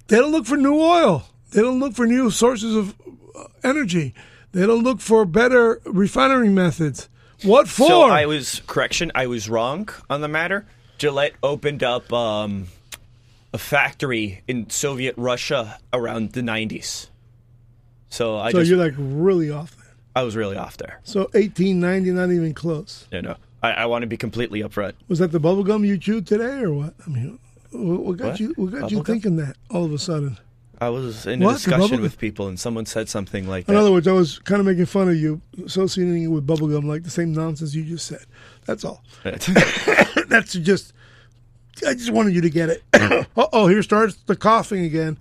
They don't look for new oil. They don't look for new sources of uh, energy. They don't look for better refinery methods. What for? So I was correction. I was wrong on the matter. Gillette opened up um, a factory in Soviet Russia around the '90s. So I so just you're like really off there. I was really off there. So 1890, not even close. You know, I, I want to be completely upfront. Was that the bubble gum you chewed today, or what? I mean, what, got What? you? What got you gum? thinking that all of a sudden? I was in a discussion with people, and someone said something like In that. other words, I was kind of making fun of you, associating it with bubble gum, like the same nonsense you just said. That's all. That's just. I just wanted you to get it. uh oh, here starts the coughing again.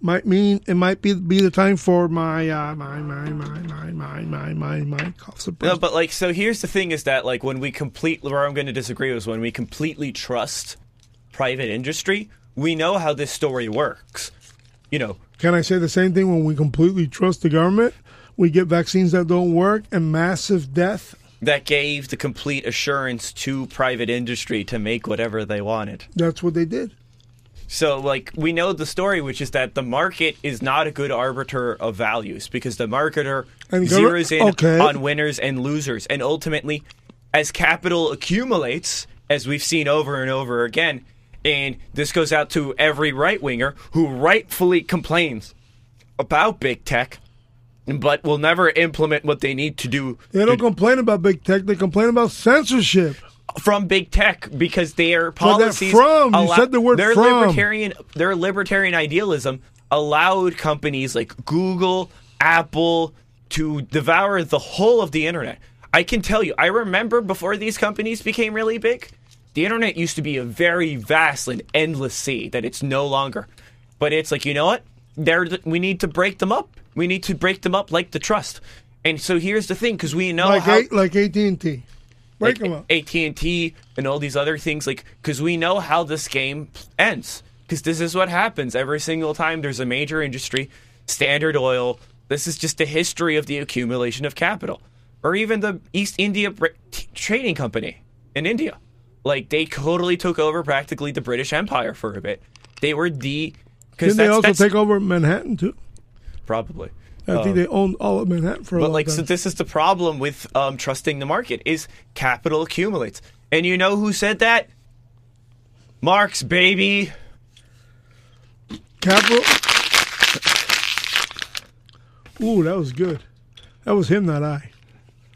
Might mean it might be be the time for my uh, my my my my my my my my cough suppressor. No, but like, so here's the thing: is that like when we complete, where I'm going to disagree is when we completely trust private industry, we know how this story works. You know, Can I say the same thing when we completely trust the government? We get vaccines that don't work and massive death. That gave the complete assurance to private industry to make whatever they wanted. That's what they did. So, like, we know the story, which is that the market is not a good arbiter of values because the marketer And zeroes in okay. on winners and losers. And ultimately, as capital accumulates, as we've seen over and over again, and this goes out to every right winger who rightfully complains about big tech, but will never implement what they need to do They don't complain about big tech. They complain about censorship. from big tech because their policies from? You said the word their from. libertarian their libertarian idealism allowed companies like Google, Apple to devour the whole of the internet. I can tell you, I remember before these companies became really big, the internet used to be a very vast and endless sea that it's no longer. But it's like, you know what? They're we need to break them up. We need to break them up like the trust. And so here's the thing, because we know like how A, like AT and T. Break them up. AT and T and all these other things, like because we know how this game ends. Because this is what happens every single time there's a major industry, Standard Oil. This is just the history of the accumulation of capital, or even the East India Br- T- Trading Company in India. Like they totally took over practically the British Empire for a bit. They were the because Didn't they also take over Manhattan too? probably. I think they owned all of Manhattan for a But like, time. so this is the problem with um, trusting the market is capital accumulates, and you know who said that? Marx, baby. Capital. Ooh, that was good. That was him, not I.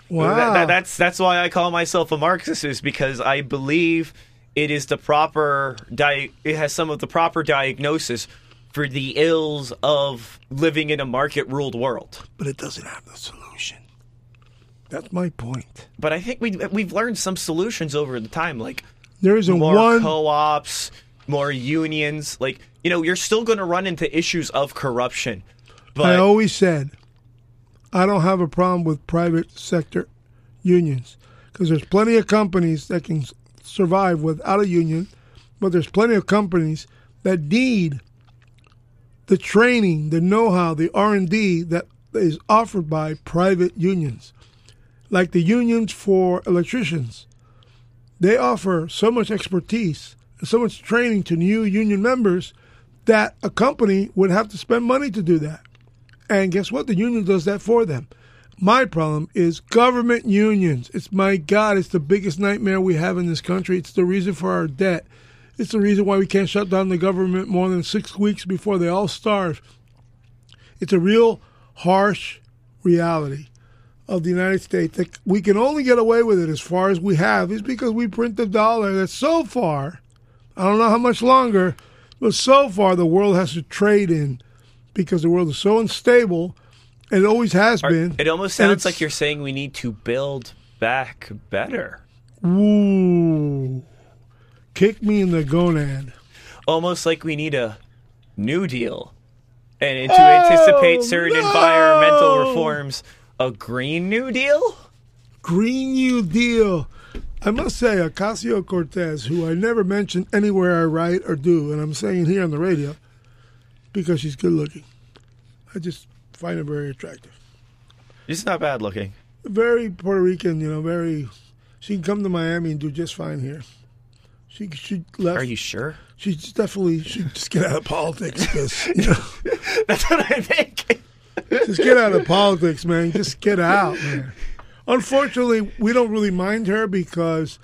Wow. That- that- that's that's why I call myself a Marxist is because I believe it is the proper di- it has some of the proper diagnosis for the ills of living in a market ruled world. but it doesn't have the solution. That's my point. But I think we we've learned some solutions over the time, like There isn't more one. co-ops, more unions. Like you know, you're still going to run into issues of corruption. But I always said I don't have a problem with private sector unions because there's plenty of companies that can survive without a union, but there's plenty of companies that need the training, the know-how, the R&D that is offered by private unions. Like the unions for electricians. They offer so much expertise and so much training to new union members that a company would have to spend money to do that. And guess what? The union does that for them. My problem is government unions. It's my God, it's the biggest nightmare we have in this country. It's the reason for our debt. It's the reason why we can't shut down the government more than six weeks before they all starve. It's a real harsh reality of the United States that we can only get away with it as far as we have is because we print the dollar that so far, I don't know how much longer, but so far the world has to trade in because the world is so unstable and it always has been. it almost sounds like you're saying we need to build back better. Ooh. Kick me in the gonad. Almost like we need a new deal. And to anticipate oh, certain no! environmental reforms, a green new deal? Green New Deal. I must say, Ocasio Cortez, who I never mention anywhere I write or do, and I'm saying here on the radio because she's good looking. I just find her very attractive. She's not bad looking. Very Puerto Rican, you know, very. She can come to Miami and do just fine here. She she left. Are you sure? She definitely should just get out of politics because you know, That's what I think. just get out of politics, man. Just get out, man. Unfortunately, we don't really mind her because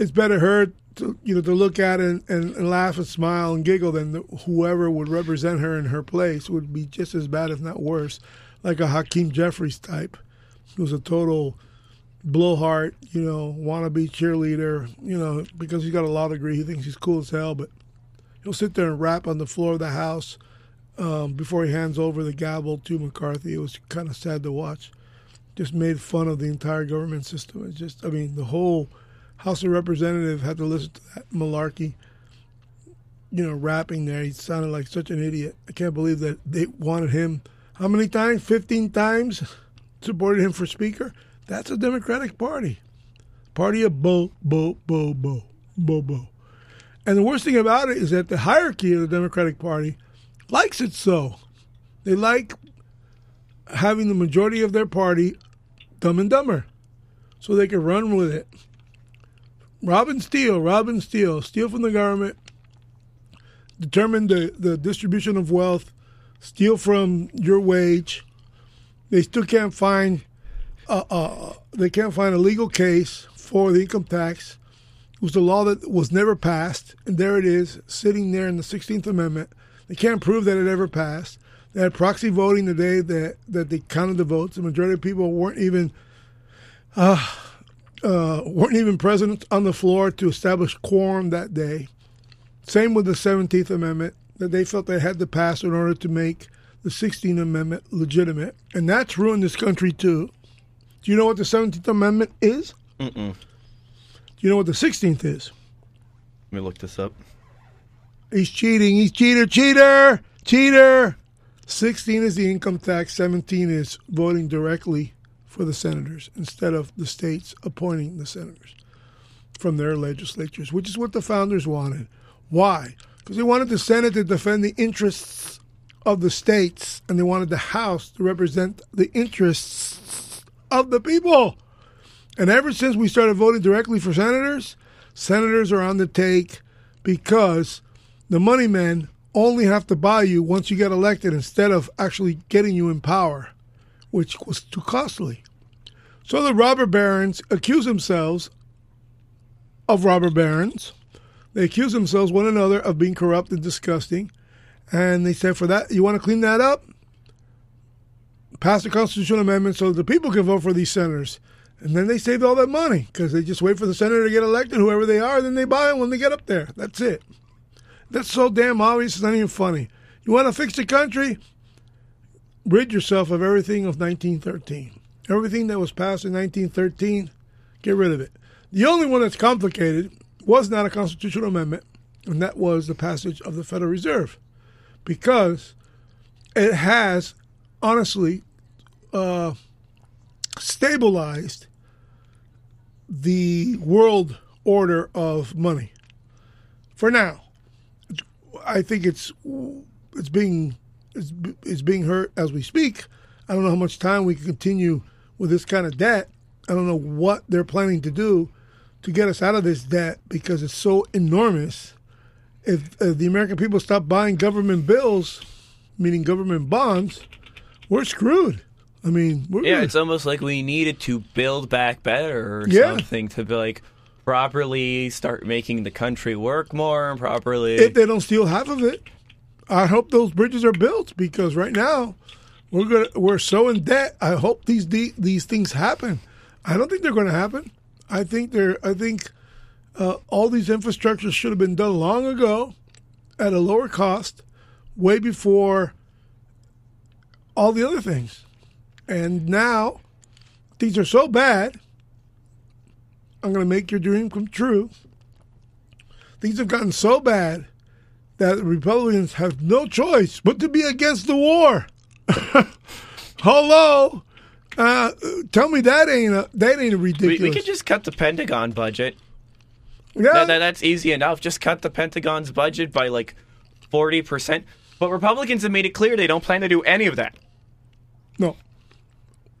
it's better her to you know to look at and, and, and laugh and smile and giggle than the, whoever would represent her in her place would be just as bad, if not worse, like a Hakeem Jeffries type, who's a total blowhard, you know, wannabe cheerleader, you know, because he's got a law degree. He thinks he's cool as hell, but he'll sit there and rap on the floor of the House um, before he hands over the gavel to McCarthy. It was kind of sad to watch. Just made fun of the entire government system. It's just, I mean, the whole House of Representatives had to listen to that malarkey, you know, rapping there. He sounded like such an idiot. I can't believe that they wanted him. How many times? 15 times? Supported him for Speaker? That's a Democratic Party. Party of bo, bo, bo, bo, bo, bo. And the worst thing about it is that the hierarchy of the Democratic Party likes it so. They like having the majority of their party dumb and dumber so they can run with it. Rob and steal, rob and steal, steal from the government, determine the, the distribution of wealth, steal from your wage. They still can't find uh, uh, they can't find a legal case for the income tax. It was a law that was never passed, and there it is, sitting there in the 16th Amendment. They can't prove that it ever passed. They had proxy voting the day that, that they counted the votes. The majority of people weren't even uh, uh, weren't even present on the floor to establish quorum that day. Same with the 17th Amendment that they felt they had to pass in order to make the 16th Amendment legitimate, and that's ruined this country too. Do you know what the 17th Amendment is? Mm-mm. Do you know what the 16th is? Let me look this up. He's cheating. He's cheater, cheater, Cheater. 16 is the income tax. 17 is voting directly for the senators instead of the states appointing the senators from their legislatures, which is what the founders wanted. Why? Because they wanted the Senate to defend the interests of the states and they wanted the House to represent the interests of the people. And ever since we started voting directly for senators, senators are on the take because the money men only have to buy you once you get elected instead of actually getting you in power, which was too costly. So the robber barons accuse themselves of robber barons. They accuse themselves one another of being corrupt and disgusting. And they said, for that, you want to clean that up? Pass a constitutional amendment so the people can vote for these senators. And then they save all that money because they just wait for the senator to get elected, whoever they are, then they buy them when they get up there. That's it. That's so damn obvious, it's not even funny. You want to fix the country? Rid yourself of everything of 1913. Everything that was passed in 1913, get rid of it. The only one that's complicated was not a constitutional amendment, and that was the passage of the Federal Reserve, because it has honestly uh, stabilized the world order of money for now. I think it's it's being it's, it's being hurt as we speak. I don't know how much time we can continue with this kind of debt. I don't know what they're planning to do to get us out of this debt because it's so enormous. If, if the American people stop buying government bills, meaning government bonds, we're screwed. I mean, we're yeah, it's almost like we needed to build back better or Yeah. something to be like properly start making the country work more and properly. if they don't steal half of it, I hope those bridges are built because right now we're gonna we're so in debt. I hope these de- these things happen. I don't think they're going to happen. I think they're. I think uh, all these infrastructures should have been done long ago, at a lower cost, way before all the other things. And now things are so bad. I'm going to make your dream come true. Things have gotten so bad that Republicans have no choice but to be against the war. Hello, uh, tell me that ain't a that ain't a we, ridiculous. we could just cut the Pentagon budget. yeah, That, that, that's easy enough. Just cut the Pentagon's budget by like 40%. But Republicans have made it clear they don't plan to do any of that no.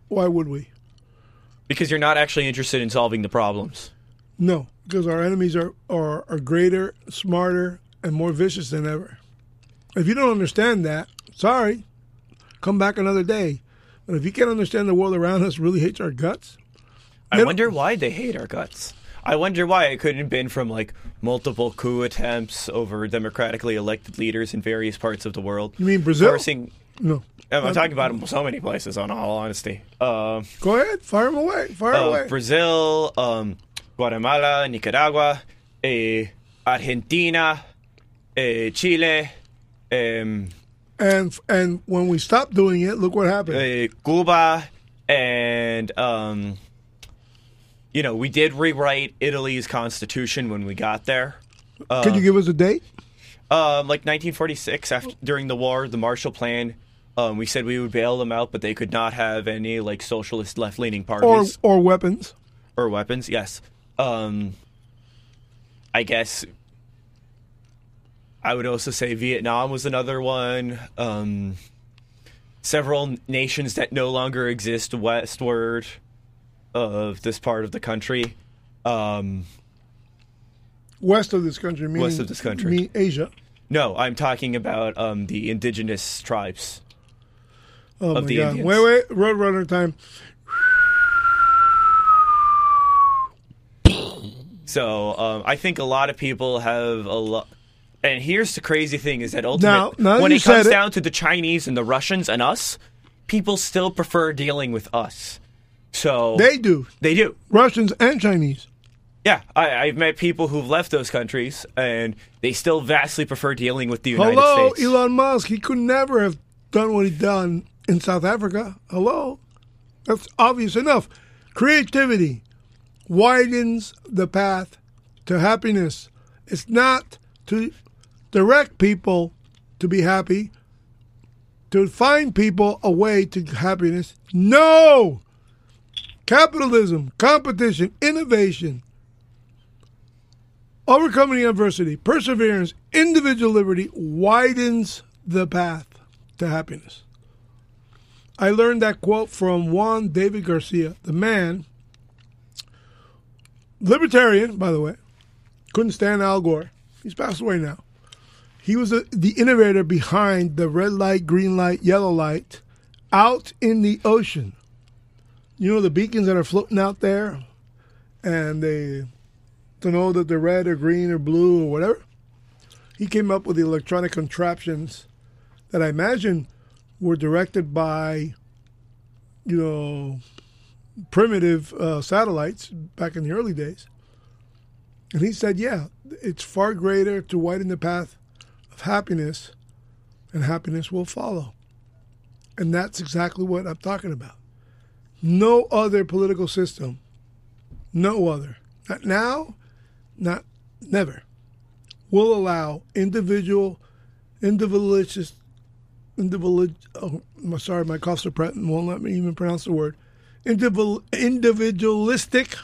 Why would we? because you're not actually interested in solving the problems. No, because our enemies are, are are greater, smarter, and more vicious than ever. If you don't understand that, sorry, come back another day. But if you can't understand the world around us really hates our guts, I wonder why they hate our guts. I wonder why it couldn't have been from like multiple coup attempts over democratically elected leaders in various parts of the world. You mean Brazil? Forcing, no. I'm talking about them so many places. On all honesty, um, Go ahead, fire them away, fire uh, away. Brazil, um, Guatemala, Nicaragua, eh, Argentina, eh, Chile, um, And and when we stopped doing it, look what happened. uh, Cuba, and um, you know, we did rewrite Italy's constitution when we got there. Uh, Could you give us a date? um, like 1946, after during the war, the Marshall Plan. Um, we said we would bail them out, but they could not have any like socialist left-leaning Or parties or weapons? or weapons. Yes. Um, I guess I would also say Vietnam was another one. Um, several nations that no longer exist westward of this part of the country. Um, West of this country, meaning West of this country. mean Asia. no, I'm talking about um, the indigenous tribes. Oh Of my the god! Indians. Wait, wait, Roadrunner time. So um, I think a lot of people have a lot. And here's the crazy thing: is that ultimately, Now- now when it comes it- down to the Chinese and the Russians and us, people still prefer dealing with us. So They do they do. Russians and Chinese. Yeah, I, I've met people who've left those countries, and they still vastly prefer dealing with the United Hello, States. Hello, Elon Musk. He could never have done what he done in South Africa. Hello, that's obvious enough. Creativity widens the path to happiness. It's not to direct people to be happy. to find people a way to happiness. No! Capitalism, competition, innovation, overcoming adversity, perseverance, individual liberty widens the path to happiness. I learned that quote from Juan David Garcia, the man, libertarian, by the way, couldn't stand Al Gore. He's passed away now. He was the, the innovator behind the red light, green light, yellow light out in the ocean. You know the beacons that are floating out there, and they to know that they're red or green or blue or whatever. He came up with the electronic contraptions that I imagine were directed by, you know, primitive uh, satellites back in the early days. And he said, yeah, it's far greater to widen the path of happiness, and happiness will follow. And that's exactly what I'm talking about. No other political system, no other, not now, not never, will allow individual, individualist, individual. Oh, sorry, my suppressant won't let me even pronounce the word. Individual, individualistic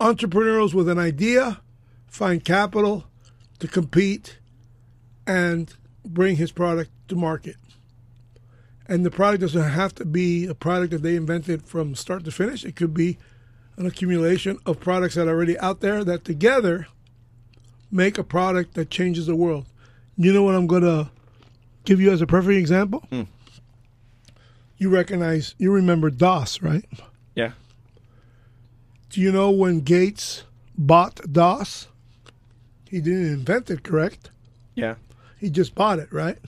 entrepreneurs with an idea find capital to compete and bring his product to market. And the product doesn't have to be a product that they invented from start to finish. It could be an accumulation of products that are already out there that together make a product that changes the world. You know what I'm going to give you as a perfect example? Mm. You recognize, you remember DOS, right? Yeah. Do you know when Gates bought DOS? He didn't invent it, correct? Yeah. He just bought it, right?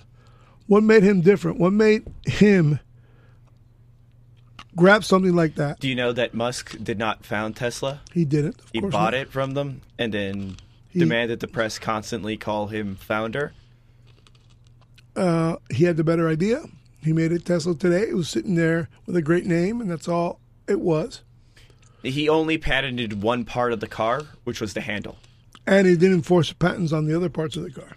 What made him different? What made him grab something like that? Do you know that Musk did not found Tesla? He didn't. Of He bought not. it from them and then He- demanded the press constantly call him founder. Uh, he had the better idea. He made it Tesla today. It was sitting there with a great name, and that's all it was. He only patented one part of the car, which was the handle. And he didn't enforce patents on the other parts of the car,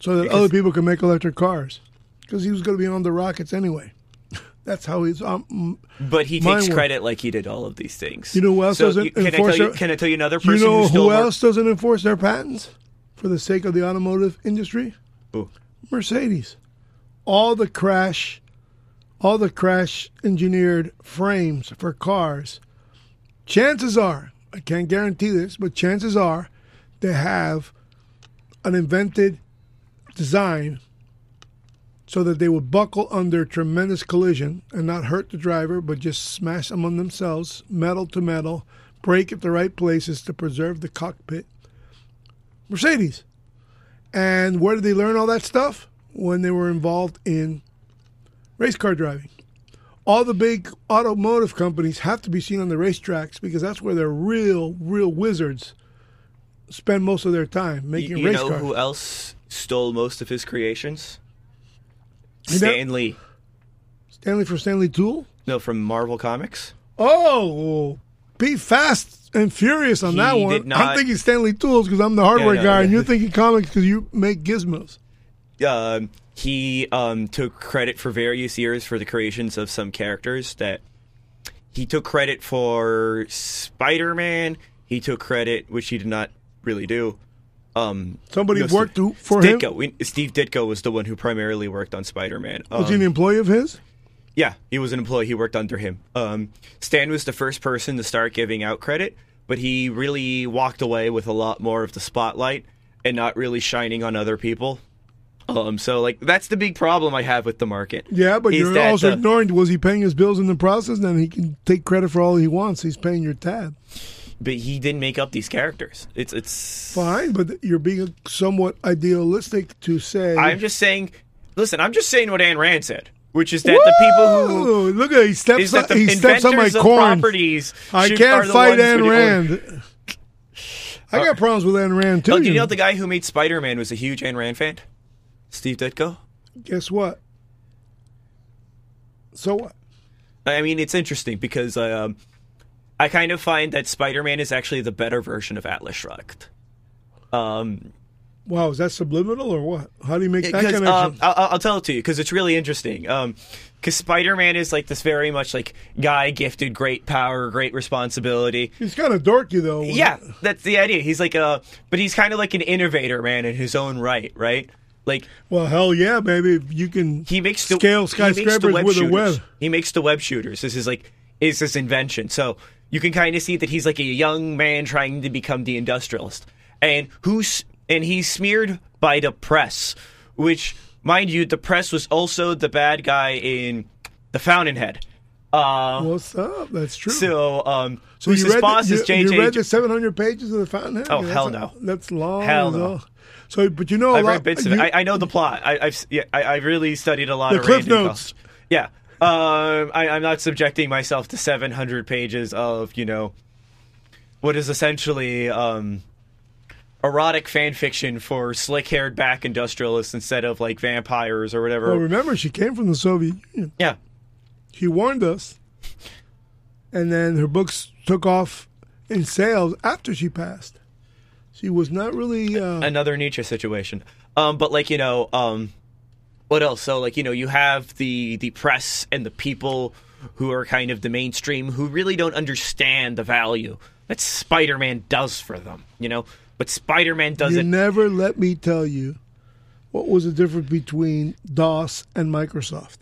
so that Because- other people could make electric cars. Because he was going to be on the rockets anyway. That's how he's. Um, But he takes were- credit like he did all of these things. You know who else so doesn't you- can I tell you, their- Can I tell you another do you know who still who work- else doesn't enforce their patents for the sake of the automotive industry? Who? Mercedes. All the crash, all the crash engineered frames for cars. Chances are, I can't guarantee this, but chances are they have an invented design so that they would buckle under tremendous collision and not hurt the driver, but just smash among themselves, metal to metal, break at the right places to preserve the cockpit. Mercedes. And where did they learn all that stuff? When they were involved in race car driving. All the big automotive companies have to be seen on the racetracks because that's where their real, real wizards spend most of their time making You, you race know cars. who else stole most of his creations? Stan Lee. Stanley for Stanley Tool? No, from Marvel Comics. Oh, be fast and furious on He that one. did I'm thinking Stanley Tools because I'm the hardware no, guy, yeah. and you're thinking comics because you make gizmos. um, he um, took credit for various years for the creations of some characters that he took credit for Spider-Man. He took credit, which he did not really do. Um, Somebody no, worked Steve- for him? Ditko. We, Steve Ditko was the one who primarily worked on Spider-Man. Was he Um, an employee of his? Yeah, he was an employee. He worked under him. Um, Stan was the first person to start giving out credit, but he really walked away with a lot more of the spotlight and not really shining on other people. Um, so like that's the big problem I have with the market. Yeah, but you're also the- ignoring was he paying his bills in the process? Then he can take credit for all he wants. He's paying your tab. but he didn't make up these characters. It's it's. Fine, but you're being somewhat idealistic to say. I'm just saying. Listen, I'm just saying what Ayn Rand said, which is that the people who look at he steps the he steps on my corn. properties. I should- can't fight Ayn Rand. I got problems with Ayn Rand too. Oh, do you know the guy who made Spider-Man was a huge Ayn Rand fan? Steve Ditko. Guess what? So what? I mean, it's interesting because um, I kind of find that Spider-Man is actually the better version of Atlas Shrugged. Um, Wow, is that subliminal or what? How do you make that connection? um, I'll, I'll tell it to you because it's really interesting. Because Spider Man is like this very much like guy gifted great power, great responsibility. He's kind of dorky though. Yeah, that's the idea. He's like a, but he's kind of like an innovator, man, in his own right, right? Like Well, hell yeah, baby. You can he makes the scale he makes the skyscrapers web with a shooters. web. He makes the web shooters. This is like is his invention. So you can kind of see that he's like a young man trying to become the industrialist, and who's and he's smeared by the press, which, mind you, the press was also the bad guy in the Fountainhead. Uh, What's up? That's true. so, um, So who's you his read, boss the, is you, J.J. you read the 700 pages of the Fountainhead? Oh, That's hell a- no. That's long. Hell no. all. So, but you know, a I've lot, read bits of you- it. I, I know the plot. I, I've yeah, I, I really studied a lot The of Cliff Notes. college. Yeah, um, I, I'm not subjecting myself to 700 pages of you know what is essentially um, erotic fan fiction for slick-haired back industrialists instead of like vampires or whatever. well, remember, she came from the Soviet Union. yeah, She warned us, and then her books took off in sales after she passed. She was not really. Uh, another Nietzsche situation. Um, but like you know, um, what else? So like you know, you have the the press and the people who are kind of the mainstream who really don't understand the value that Spider-Man does for them. You know, but Spider-Man you doesn't. never let me tell you what was the difference between DOS and Microsoft.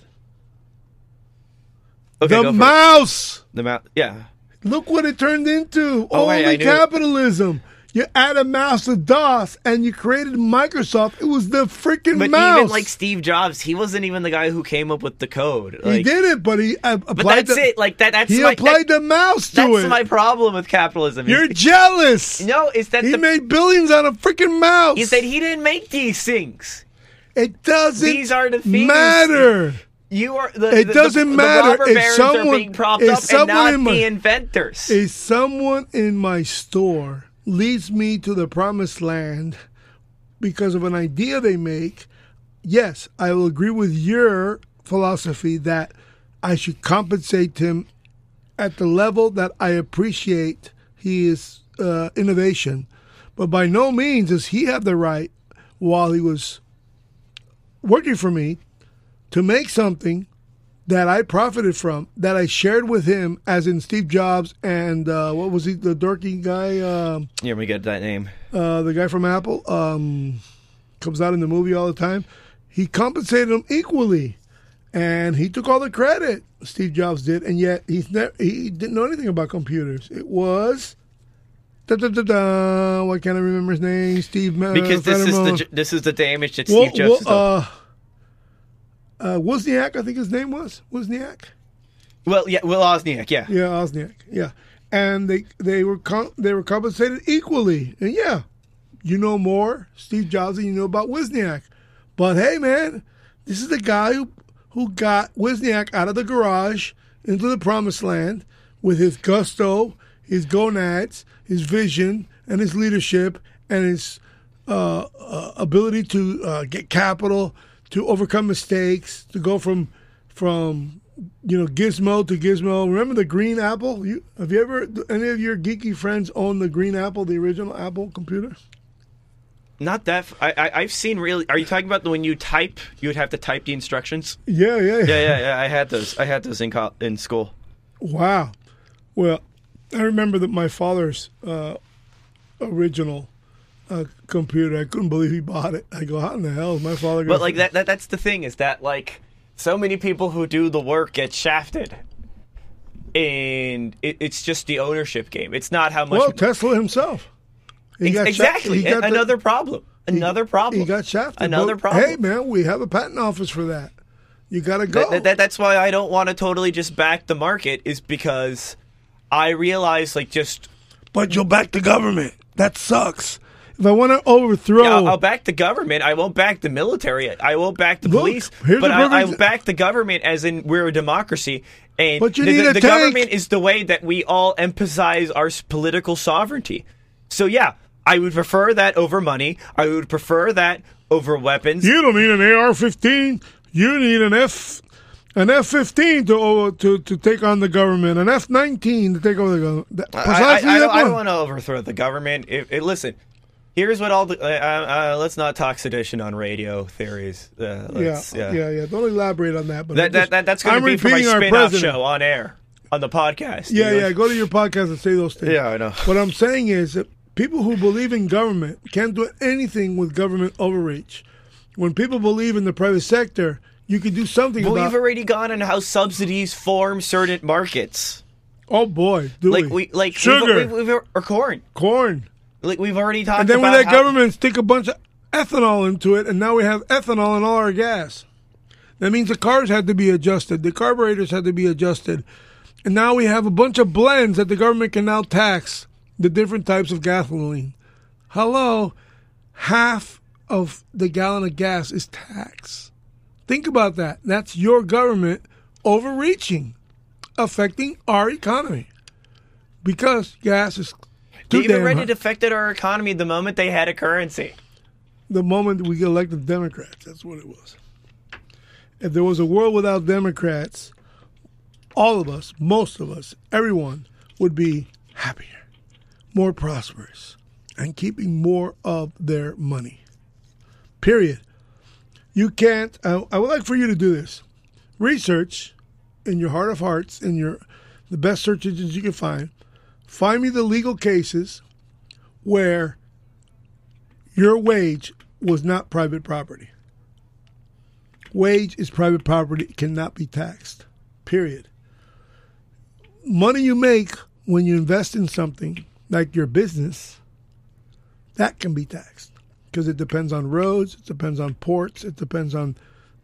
okay, the for it. mouse. The mouse. Yeah. Look what it turned into. Oh, Only I knew- capitalism. You add a mouse to DOS and you created Microsoft. It was the freaking But mouse. even like Steve Jobs, he wasn't even the guy who came up with the code. he did it, but he uh, But applied that's the, it. Like that. That's He my, applied that- the mouse to That's it. That's my problem with capitalism. You're jealous. no, is that he the made billions on a freaking mouse. is that he didn't make these things. it doesn't These are the things- matter. You are the. It the- doesn't the, matter The if barons are being propped if up and not in my- the inventors. If someone in my store leads me to the promised land because of an idea they make, yes, I will agree with your philosophy that I should compensate him at the level that I appreciate his uh, innovation. But by no means does he have the right, while he was working for me, to make something that I profited from, that I shared with him, as in Steve Jobs and uh, what was he, the dorky guy, um, Here we get that name. uh, the guy from Apple, um, comes out in the movie all the time. He compensated him equally, and he took all the credit. Steve Jobs did, and yet he's ne- he didn't know anything about computers. It was. Da, da, da, da, why can't I remember his name? Steve. Uh, Because this is the this is the damage that Well, Steve Jobs well, uh, uh, Wozniak, I think his name was Wozniak. well, yeah, Will Osniak, yeah. Yeah, Osniak. Yeah, and they they were com- they were compensated equally. And yeah, you know more Steve Jobs than you know about Wozniak. But hey, man, this is the guy who who got Wozniak out of the garage into the promised land with his gusto, his gonads, his vision, and his leadership, and his uh, uh, ability to uh, get capital, to overcome mistakes, to go from from you know Gizmo to Gizmo. Remember the green apple? You, have you ever any of your geeky friends own the green apple, the original Apple computer? Not that. F- I, I I've seen really. Are you talking about the when you type? You would have to type the instructions. Yeah, yeah, Yeah, yeah, yeah. I had those. I had those in co- in school. Wow. Well, I remember that my father's uh, original uh, computer. I couldn't believe he bought it. I go, how in the hell is my father? Gonna But like that, that that's the thing is that like so many people who do the work get shafted. And it, it's just the ownership game. It's not how much Well, Tesla himself. He Ex- got sha- exactly he got the- another problem. Another problem. He got shafted. Another But, problem. Hey, man, we have a patent office for that. You got to go. That- that- that- that's why I don't want to totally just back the market is because I realize like just but you'll back the government. That sucks. If I want to overthrow, Yeah, I'll, I'll back the government. I won't back the military. I won't back the Look, police. But I, perfect- I'll back the government as in we're a democracy. And But you the, need the, the tank. government is the way that we all emphasize our political sovereignty. So yeah, I would prefer that over money. I would prefer that over weapons. you don't need an AR-15. You need an F, an F-15 to to to take on the government. An F-19 to take over the government. That- I, I, Precisely I don't, I don't want to overthrow the government. It, it- listen, Here's what all the. Uh, uh, let's not talk sedition on radio theories. Uh, Yeah, let's- yeah, yeah, Don't elaborate on that. But That, I'm that, that, that's going to be for my repeating our spin off show on air, on the podcast. Yeah, You yeah. Go to your podcast and say those things. Yeah, I know. What I'm saying is that people who believe in government can't do anything with government overreach. When people believe in the private sector, you can do something Well, about. we've already gone on how subsidies form certain markets. oh boy, do Like we? we like sugar, we've, we've, we've, or corn. corn, Like we've already talked and then we let government stick a bunch of ethanol into it, and now we have ethanol in all our gas. That means the cars had to be adjusted, the carburetors had to be adjusted, and now we have a bunch of blends that the government can now tax the different types of gasoline. Hello, half of the gallon of gas is tax. Think about that. That's your government overreaching, affecting our economy because gas is too Even ready it affected our economy the moment they had a currency. the moment we elected Democrats. That's what it was. If there was a world without Democrats, all of us, most of us, everyone would be happier, more prosperous, and keeping more of their money. Period. You can't. I, I would like for you to do this. Research in your heart of hearts, in your the best search engines you can find. Find me the legal cases where your wage was not private property. Wage is private property, it cannot be taxed. Period. Money you make when you invest in something like your business, that can be taxed because it depends on roads, it depends on ports, it depends on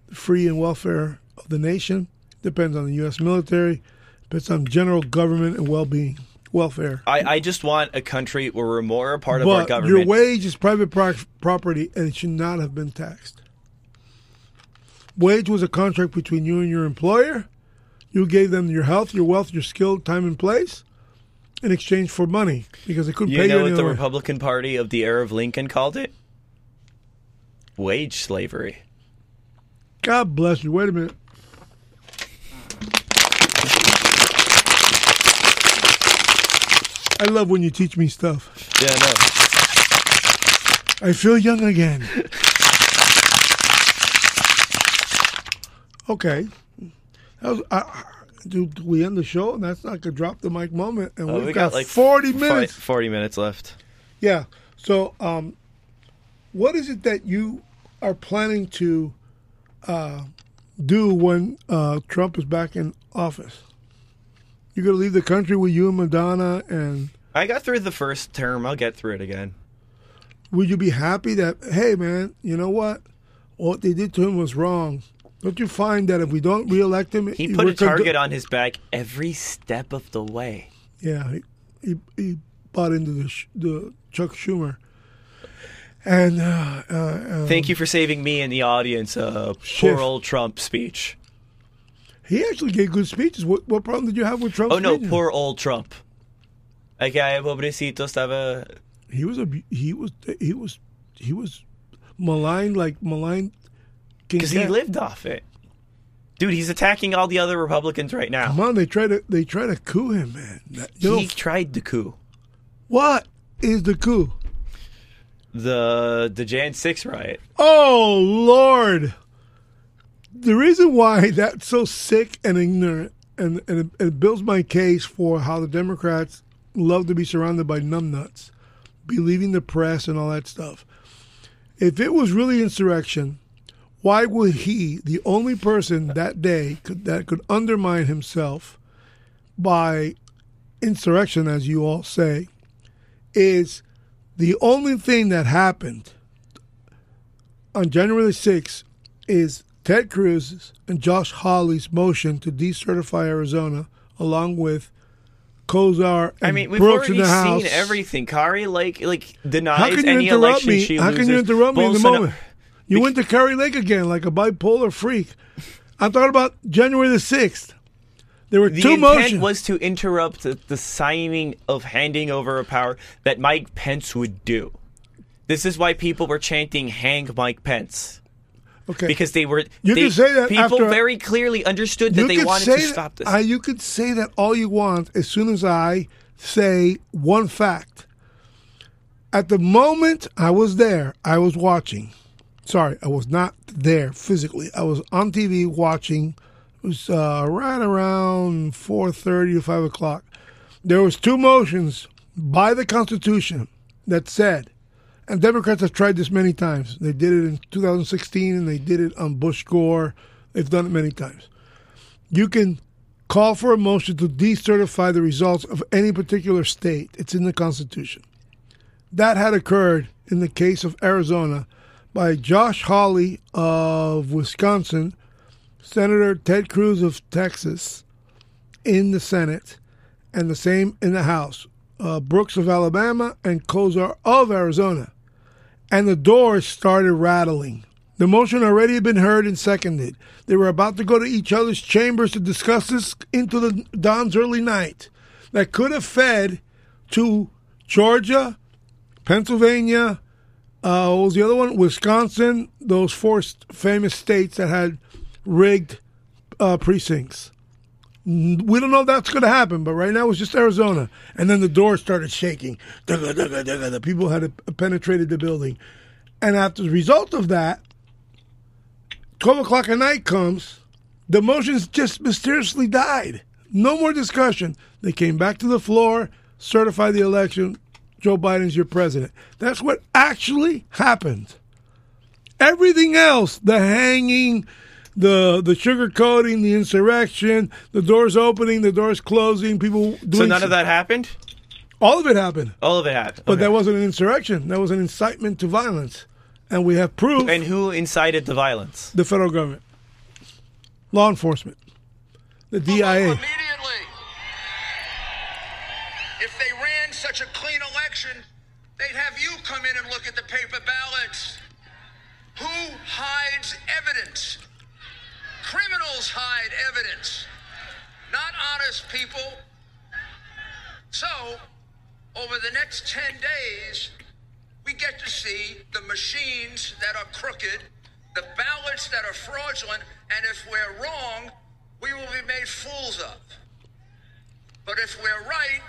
the free and welfare of the nation, it depends on the U.S. military, it depends on general government and well-being, welfare. I, I just want a country where we're more a part of our government. your wage is private pro- property and it should not have been taxed. Wage was a contract between you and your employer. You gave them your health, your wealth, your skill, time, and place in exchange for money because they couldn't you pay know you know what the way. Republican Party of the era of Lincoln called it? Wage slavery. God bless you. Wait a minute. I love when you teach me stuff. Yeah, I know. I feel young again. okay. That was, I, do, do we end the show? And that's not gonna drop the mic moment. And Oh, we've we got, got, like forty fi- minutes. Forty minutes left. Yeah. So, um, what is it that you are planning to uh, do when uh, Trump is back in office? You're gonna leave the country with you and Madonna, and I got through the first term. I'll get through it again. would you be happy that hey, man, you know what? What they did to him was wrong. Don't you find that if we don't reelect him, He put a target on his back every step of the way. Yeah, he, he, he bought into the sh- the Chuck Schumer, and uh, uh, uh, Thank you for saving me and the audience a poor old Trump speech. He actually gave good speeches. What what problem did you have with Trump? Oh no, speeches? poor old Trump. Okay, pobrecito estaba. He was a he was he was he was maligned like maligned Because he lived off it. Dude, he's attacking all the other Republicans right now. Come on, they try to they try to coup him, man. That- you know, He tried the coup. what is the coup? The the Jan 6 riot. Oh Lord! The reason why that's so sick and ignorant, and and it, it builds my case for how the Democrats love to be surrounded by numbnuts, believing the press and all that stuff. If it was really insurrection, why would he, the only person that day could, that could undermine himself by insurrection, as you all say, is the only thing that happened on January 6th is Ted Cruz's and Josh Hawley's motion to decertify Arizona, along with Gosar and I mean, we've Brooks in already the House. seen everything. Kari like like denies How can you any interrupt election me? she How loses. can you interrupt me in the Bolsonaro- moment? You went to Kari Lake again like a bipolar freak. I'm talking about January the 6th. There were The two intent motions. was to interrupt the, the signing of handing over a power that Mike Pence would do. This is why people were chanting "Hang Mike Pence" okay. because they were. You they, can say that people after- very clearly understood that they wanted to that- stop this. I- you could say that all you want as soon as I say one fact. At the moment I was there, I was watching. Sorry, I was not there physically. I was on TV watching. It was uh, right around four thirty to five o'clock. There was two motions by the Constitution that said, and Democrats have tried this many times. They did it in 2016 and they did it on Bush Gore. They've done it many times. You can call for a motion to decertify the results of any particular state. It's in the Constitution. That had occurred in the case of Arizona by Josh Hawley of Wisconsin, Senator Ted Cruz of Texas in the Senate, and the same in the House. Uh, Brooks of Alabama and Gosar of Arizona. And the doors started rattling. The motion already had been heard and seconded. They were about to go to each other's chambers to discuss this into the dawn's early night. That could have fed to Georgia, Pennsylvania, uh, what was the other one? Wisconsin, those four famous states that had rigged uh, precincts. We don't know if that's going to happen, but right now it's just Arizona. And then the door started shaking. The people had penetrated the building. And after the result of that, 12 o'clock at night comes, the motions just mysteriously died. No more discussion. They came back to the floor, certified the election. Joe Biden's your president. That's what actually happened. Everything else, the hanging, the the sugarcoating, the insurrection, the doors opening, the doors closing, people doing So none of that happened. all of it happened. All of it happened. But Okay. that wasn't an insurrection. That was an incitement to violence. And we have proof and who incited the violence? the federal government, law enforcement, the Vote DIA. Immediately. If they ran such a clean election, they'd have you come in and look at the paper ballots. Who hides evidence? Criminals hide evidence, not honest people. So, over the next 10 days, we get to see the machines that are crooked, the ballots that are fraudulent, and if we're wrong, we will be made fools of. But if we're right,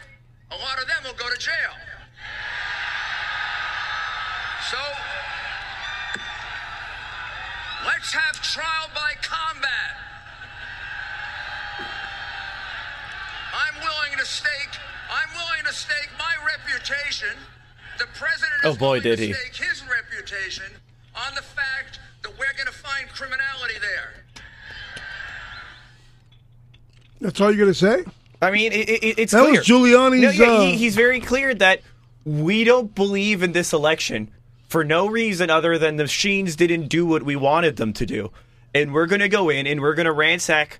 a lot of them will go to jail. So, let's have trial by combat. I'm willing to stake. I'm willing to stake my reputation. The president Oh, boy, willing did to he. stake his reputation on the fact that we're going to find criminality there. That's all you're going to say? I mean, it, it, it's That clear. was Giuliani's, No, yeah, uh, he, he's very clear that we don't believe in this election for no reason other than the machines didn't do what we wanted them to do, and we're going to go in and we're going to ransack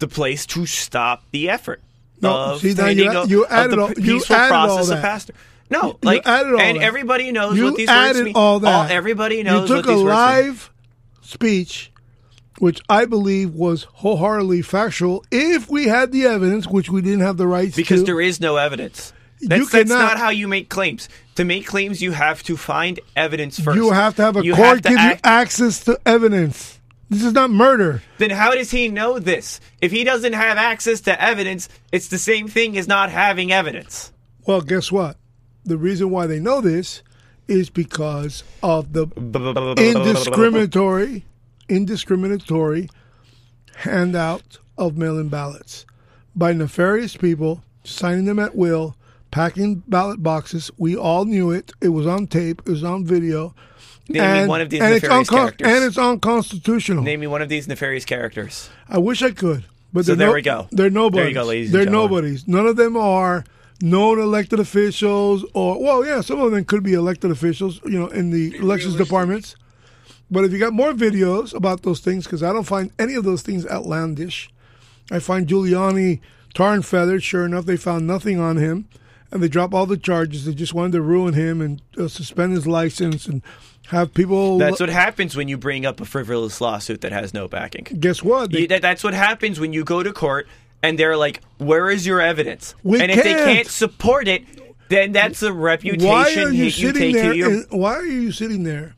the place to stop the effort No, see, now you- of- you of added the all- you peaceful added all process that. of pastor. No, You like, added all and that. everybody knows you what these added words mean. all that. everybody knows You took a live speech, which I believe was wholeheartedly factual. If we had the evidence, which we didn't have the rights Because to, there is no evidence. That's, You that's not how you make claims. To make claims, you have to find evidence first. you have to have a You court give you access to evidence. This is not murder. Then how does he know this? If he doesn't have access to evidence, it's the same thing as not having evidence. Well, guess what? The reason why they know this is because of the indiscriminatory, indiscriminatory handout of mail-in ballots by nefarious people signing them at will, packing ballot boxes. We all knew it. It was on tape. It was on video. Name me one of these nefarious uncon- characters. and it's unconstitutional. Name me one of these nefarious characters. I wish I could, but So there no- we go. They're nobodies. There you go, ladies and They're gentlemen. nobodies. None of them are known elected officials, or well, yeah, some of them could be elected officials, you know, in the elections departments. But if you got more videos about those things, because I don't find any of those things outlandish, I find Giuliani tar and feathered. Sure enough, they found nothing on him, and they dropped all the charges. They just wanted to ruin him and uh, suspend his license and have people. That's what happens when you bring up a frivolous lawsuit that has no backing. Guess what? They- You- that, that's what happens when you go to court and they're like, "Where is your evidence?" We and if they can't. can't support it, then that's a reputation why are you sitting take there? to your and why are you sitting there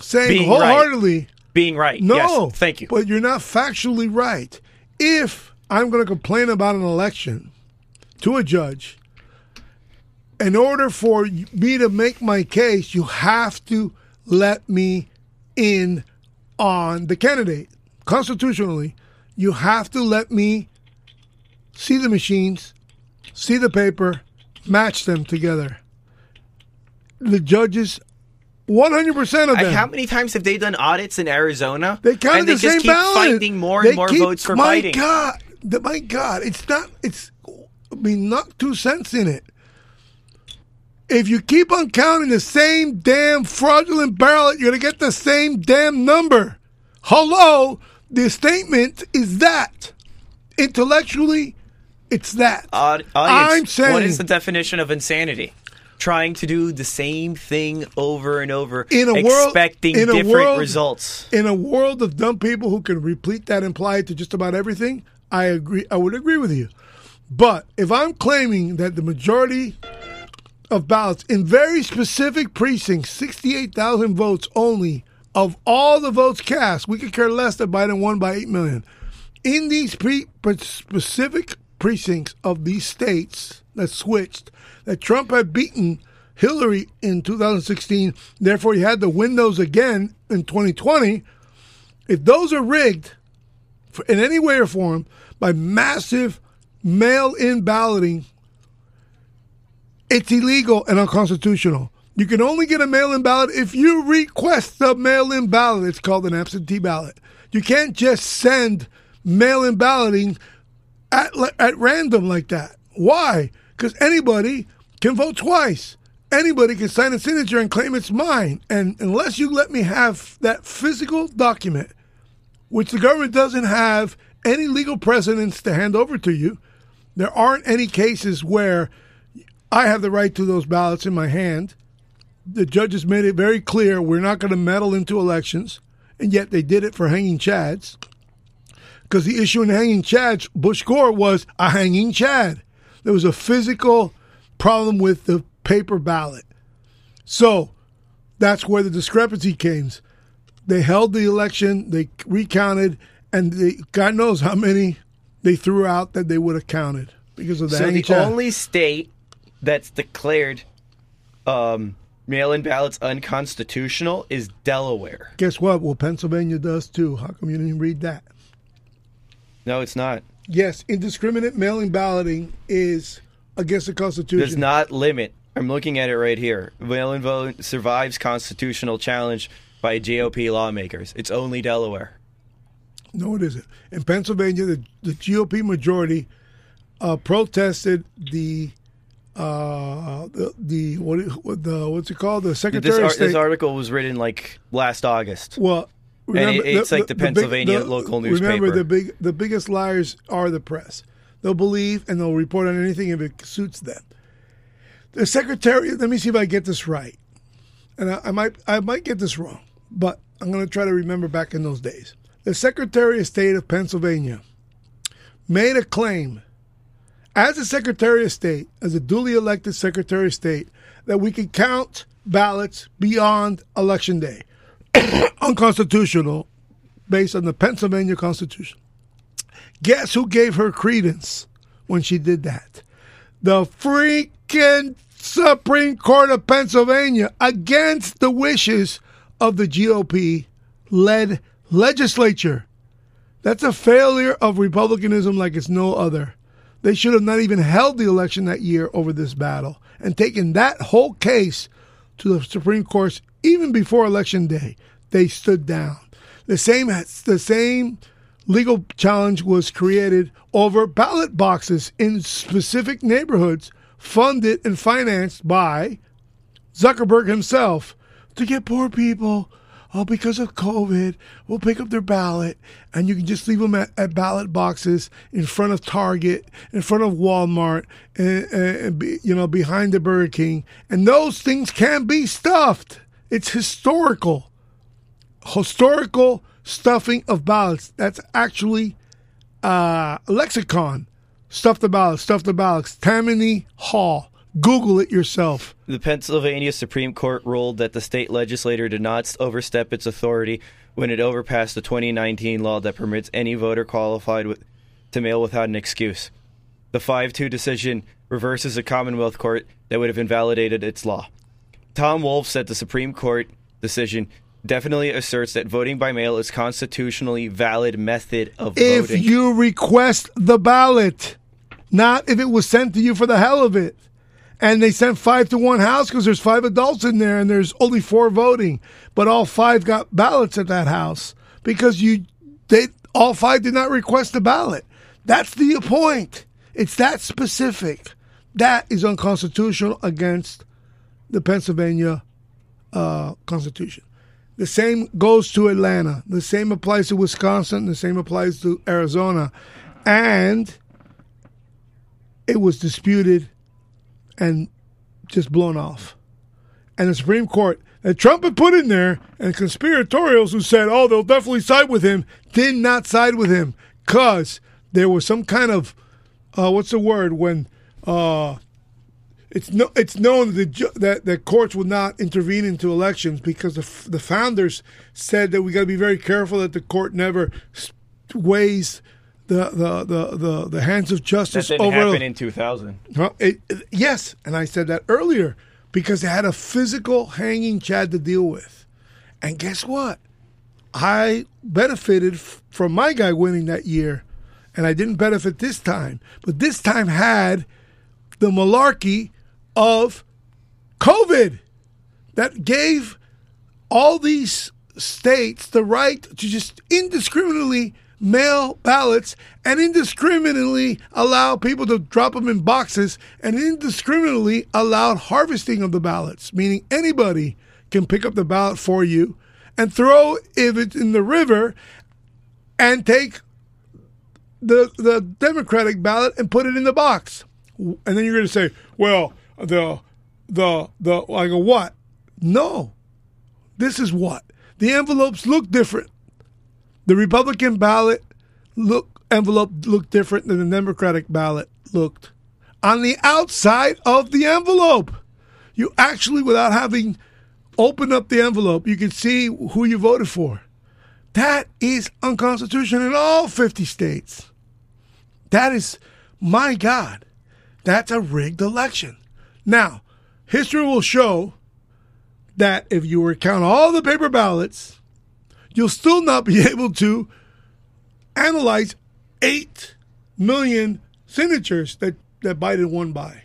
saying Being right. wholeheartedly? being right. No, Yes, thank you. But you're not factually right. If I'm going to complain about an election to a judge, in order for me to make my case, you have to let me in on the candidate. Constitutionally, you have to let me see the machines, see the paper, match them together. The judges, 100% of them. How many times have they done audits in Arizona? They counted and they the just same keep ballot. finding more They and more keep- votes for my fighting. God, my God, it's not. It's. I mean, not two cents in it. If you keep on counting the same damn fraudulent ballot, you're gonna get the same damn number. Hello, the statement is that. Intellectually, it's that. Aud- I'm saying what is the definition of insanity? Trying to do the same thing over and over, In a world- expecting in a different world- results. in a world of dumb people who can replete that and apply it to just about everything, I agree. I would agree with you. But if I'm claiming that the majority of ballots in very specific precincts, 68,000 votes only, of all the votes cast, we could care less that Biden won by 8 million. In these pre- specific precincts of these states that switched, that Trump had beaten Hillary in 2016, therefore he had to win those again in 2020. If those are rigged in any way or form by massive mail in balloting, it's illegal and unconstitutional. You can only get a mail in ballot if you request a mail in ballot. It's called an absentee ballot. You can't just send mail in balloting at, at random like that. Why? Because anybody can vote twice. Anybody can sign a signature and claim it's mine. And unless you let me have that physical document, which the government doesn't have any legal precedence to hand over to you, there aren't any cases where I have the right to those ballots in my hand. The judges made it very clear we're not going to meddle into elections, and yet they did it for hanging chads. Because the issue in hanging chads, Bush Gore was a hanging chad. There was a physical problem with the paper ballot. So that's where the discrepancy came. They held the election, they recounted, and they, God knows how many they threw out that they would have counted because of the So the only state that's declared um, mail-in ballots unconstitutional is Delaware. Guess what? Well, Pennsylvania does too. How come you didn't read that? No, it's not. Yes, indiscriminate mail-in balloting is against the Constitution. Does not limit. I'm looking at it right here. Mail-in vote survives constitutional challenge by GOP lawmakers. It's only Delaware. No, it isn't. In Pennsylvania, the, the GOP majority uh, protested the uh, the, the what the what's it called the Secretary This, of State. this article was written like last August. well, remember, it- it's like the big- Pennsylvania local newspaper. Remember, the big the biggest liars are the press. They'll believe and they'll report on anything if it suits them. The Secretary. Let me see if I get this right, and I, I might I might get this wrong, but I'm going to try to remember back in those days. The Secretary of State of Pennsylvania made a claim as a Secretary of State, as a duly elected Secretary of State, that we can count ballots beyond Election Day. Unconstitutional based on the Pennsylvania Constitution. Guess who gave her credence when she did that? The freaking Supreme Court of Pennsylvania against the wishes of the GOP led legislature. That's a failure of republicanism like it's no other. They should have not even held the election that year over this battle and taken that whole case to the Supreme Court even before election day. They stood down. The same the same legal challenge was created over ballot boxes in specific neighborhoods funded and financed by Zuckerberg himself to get poor people oh, because of COVID, we'll pick up their ballot and you can just leave them at, at ballot boxes in front of Target, in front of Walmart, and, and be, you know, behind the Burger King. And those things can be stuffed. It's historical. Historical stuffing of ballots. That's actually uh, lexicon. Stuff the ballots, stuff the ballots. Tammany Hall. Google it yourself. The Pennsylvania Supreme Court ruled that the state legislature did not overstep its authority when it overpassed the 2019 law that permits any voter qualified with, to mail without an excuse. The 5 2 decision reverses a Commonwealth court that would have invalidated its law. Tom Wolf said the Supreme Court decision definitely asserts that voting by mail is constitutionally valid method of If voting. you request the ballot, not if it was sent to you for the hell of it. And they sent five to one house because there's five adults in there and there's only four voting, but all five got ballots at that house because you they all five did not request a ballot. That's the point. It's that specific. That is unconstitutional against the Pennsylvania uh, Constitution. The same goes to Atlanta. The same applies to Wisconsin. The same applies to Arizona. And it was disputed and just blown off. And the Supreme Court that Trump had put in there, and conspiratorials who said, oh, they'll definitely side with him, did not side with him because there was some kind of, uh, what's the word, when uh, it's no, it's known that, the, ju- that that courts will not intervene into elections because the, f- the founders said that we got to be very careful that the court never weighs the the, the, the, the hands of that justice didn't over happen in 2000. well, it, it- yes, and I said that earlier because they had a physical hanging Chad to deal with. And guess what? I benefited f- from my guy winning that year, and I didn't benefit this time. But this time had the malarkey of COVID that gave all these states the right to just indiscriminately mail ballots and indiscriminately allow people to drop them in boxes and indiscriminately allowed harvesting of the ballots, meaning anybody can pick up the ballot for you and throw it's in the river and take the the Democratic ballot and put it in the box. And then you're going to say, "Well, the the the I go what?" No. This is what. The envelopes look different. The Republican ballot look envelope looked different than the Democratic ballot looked. On the outside of the envelope, you actually without having opened up the envelope, you can see who you voted for. That is unconstitutional in all 50 states. That is, my God, that's a rigged election. Now, history will show that if you recount all the paper ballots, you'll still not be able to analyze 8 million signatures that, that Biden won by.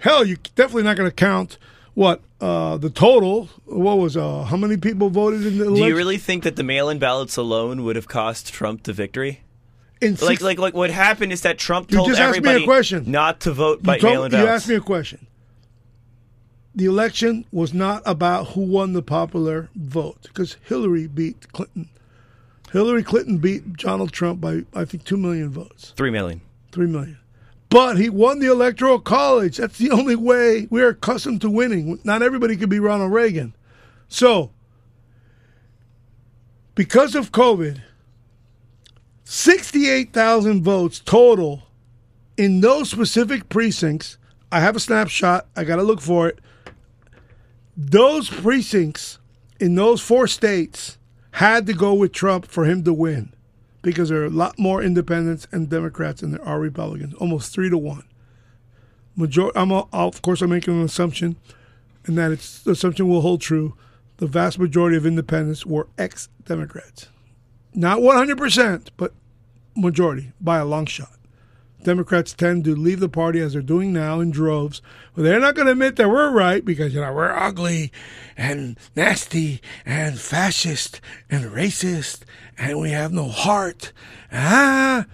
Hell, you're definitely not going to count what uh, the total. What was uh, how many people voted in the election? Do you really think that the mail-in ballots alone would have cost Trump the victory? In Like, six- like, like what happened is that Trump You told just asked me a everybody question. not to vote you, by told- mail-in ballots. you asked me a question. The election was not about who won the popular vote because Hillary beat Clinton. Hillary Clinton beat Donald Trump by I think two million votes, Three million. three million. But he won the electoral college. That's the only way we're accustomed to winning. Not everybody could be Ronald Reagan. So, because of COVID, 68,000 votes total in those specific precincts. I have a snapshot. I got to look for it. Those precincts in those four states had to go with Trump for him to win because there are a lot more independents and Democrats than there are Republicans, almost three to one. Major- I'm a, of course I'm making an assumption, and that it's the assumption will hold true. The vast majority of independents were ex-Democrats, not 100 percent, but majority by a long shot. Democrats tend to leave the party as they're doing now in droves, but they're not going to admit that we're right because you know we're ugly and nasty and fascist and racist and we have no heart. Ah,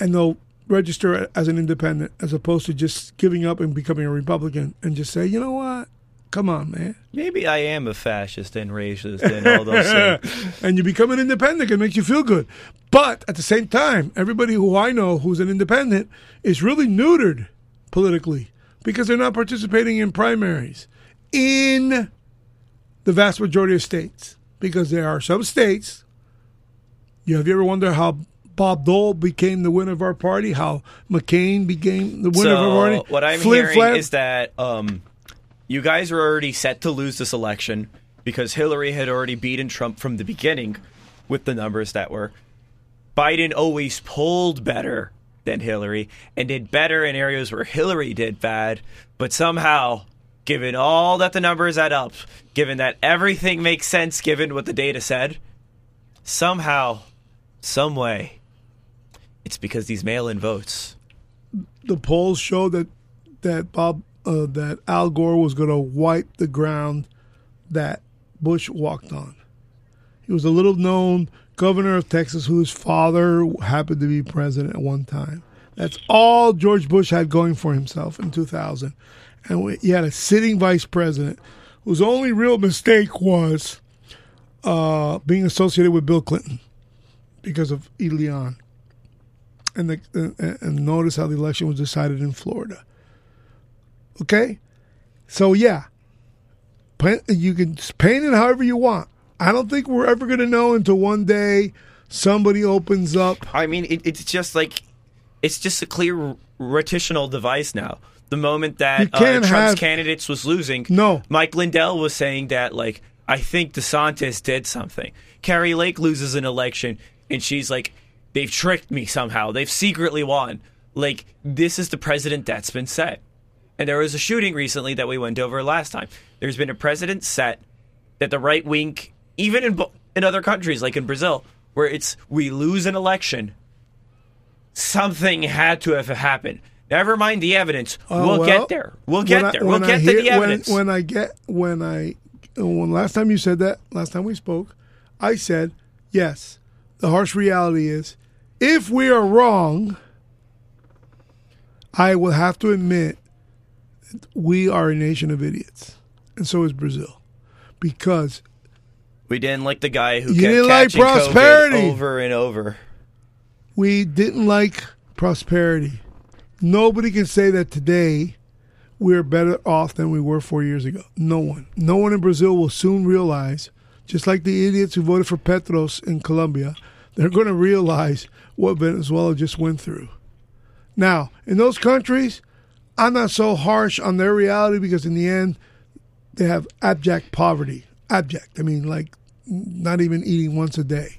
and they'll register as an independent as opposed to just giving up and becoming a Republican and just say, you know what, come on, man. Maybe I am a fascist and racist and all those things. and you become an independent. It makes you feel good. But at the same time, everybody who I know who's an independent is really neutered politically because they're not participating in primaries in the vast majority of states. Because there are some states. You have you ever wondered how Bob Dole became the winner of our party? How McCain became the winner of our party? what I'm hearing is that um, you guys were already set to lose this election because Hillary had already beaten Trump from the beginning with the numbers that were. Biden always polled better than Hillary and did better in areas where Hillary did bad, but somehow, given all that the numbers add up, given that everything makes sense given what the data said, somehow, some way, it's because these mail-in votes. The polls show that that Bob uh, that Al Gore was going to wipe the ground that Bush walked on. He was a little known governor of Texas whose father happened to be president at one time. That's all George Bush had going for himself in 2000. And he had a sitting vice president whose only real mistake was uh, being associated with Bill Clinton because of E. Leon. And, the, and notice how the election was decided in Florida. Okay? So, yeah, you can paint it however you want. I don't think we're ever going to know until one day somebody opens up. I mean, it, it's just like it's just a clear rotational device now. The moment that uh, Trump's have, candidates was losing, no, Mike Lindell was saying that like I think DeSantis did something. Kari Lake loses an election, and she's like, they've tricked me somehow. They've secretly won. Like this is the president that's been set. And there was a shooting recently that we went over last time. There's been a precedent set that the right wing, even in in other countries like in Brazil, where it's we lose an election, something had to have happened. Never mind the evidence. Uh, we'll, well, get there. We'll get I, there. We'll get hear, to the evidence. When, when I get when I when last time you said that, last time we spoke, I said yes. The harsh reality is, if we are wrong, I will have to admit we are a nation of idiots, and so is Brazil, because we didn't like the guy who you kept didn't like prosperity over and over. We didn't like prosperity. Nobody can say that today we're better off than we were four years ago. No one. No one in Brazil will soon realize, just like the idiots who voted for Petros in Colombia, they're going to realize what Venezuela just went through. Now, in those countries, I'm not so harsh on their reality because in the end, they have abject poverty. Abject. I mean, like not even eating once a day.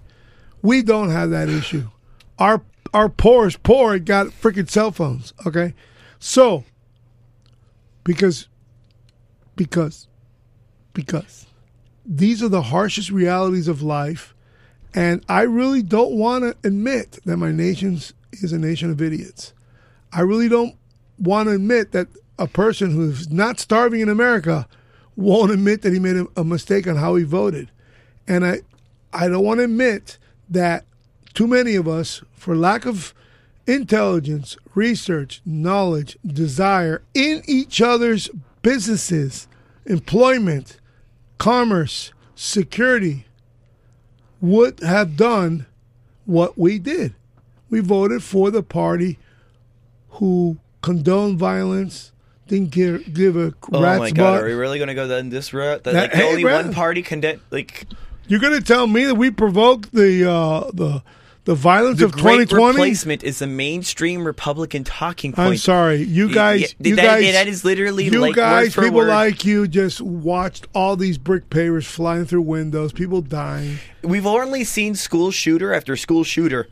We don't have that issue. Our our poor is poor got freaking cell phones. Okay, so because because because these are the harshest realities of life, and I really don't want to admit that my nation is a nation of idiots. I really don't want to admit that a person who's not starving in America won't admit that he made a, a mistake on how he voted. And I, I don't want to admit that too many of us, for lack of intelligence, research, knowledge, desire in each other's businesses, employment, commerce, security, would have done what we did. We voted for the party who condone violence, didn't give, give a oh rat's my god, butt. are we really going to go down this route? That, like, hey, only bro, one party condemn like you're going to tell me that we provoked the uh, the the violence the of 2020 replacement is the mainstream Republican talking point. I'm sorry, you guys. Yeah, you that, guys, that is literally you like guys. people word. like you just watched all these brick pavers flying through windows, people dying. We've only seen school shooter after school shooter,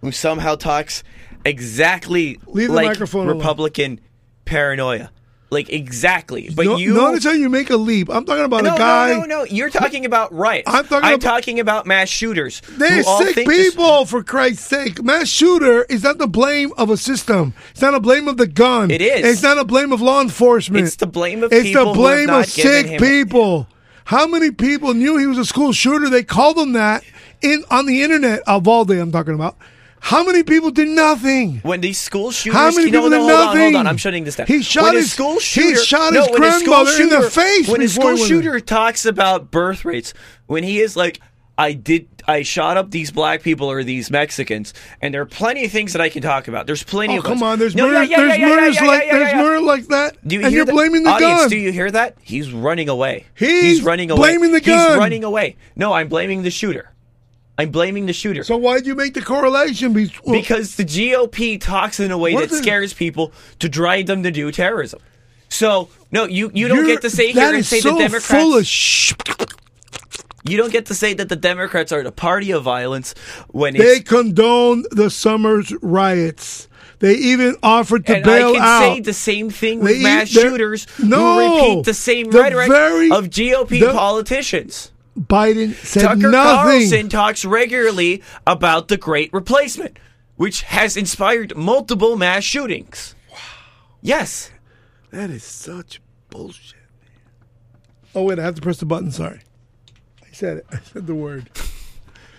who somehow talks exactly Leave like Republican alone. paranoia. Like exactly, but no, you notice how you make a leap. I'm talking about no, a guy. No, no, no. You're talking about riots. I'm talking. I'm about, talking about mass shooters. They're sick people, this, for Christ's sake. Mass shooter is not the blame of a system. It's not a blame of the gun. It is. It's not a blame of law enforcement. It's the blame of. It's the blame of sick people. How many people knew he was a school shooter? They called him that in on the internet. Uvalde, I'm talking about. How many people did nothing? When these school shooters, how many people no, did hold nothing? On, hold on, I'm shutting this down. He shot when his school shooter. He shot no, his grandmother shooter, in the face. When a school shooter talks about birth rates, when he is like, "I did, I shot up these black people or these Mexicans," and there are plenty of things that I can talk about. There's plenty oh, of. come us. on, there's no, murder, yeah, yeah, there's yeah, murders like there's murder like that. Do you and hear you're that? blaming the Audience, gun. Do you hear that? He's running away. He's, He's running away. Blaming the gun. He's running away. No, I'm blaming the shooter. I'm blaming the shooter. So why did you make the correlation? Between, because the GOP talks in a way that scares people to drive them to do terrorism. So no, you, you don't get to say here and say so the Democrats. Full of sh- you don't get to say that the Democrats are the party of violence when they condone the summer's riots. They even offered to and I can out. say the same thing with They- mass shooters No! who repeat the same The rhetoric very- of GOP the- politicians. Biden said Tucker nothing. Carlson talks regularly about the Great Replacement, which has inspired multiple mass shootings. Wow. Yes. That is such bullshit. man. Oh wait, I have to press the button. Sorry, I said it. I said the word,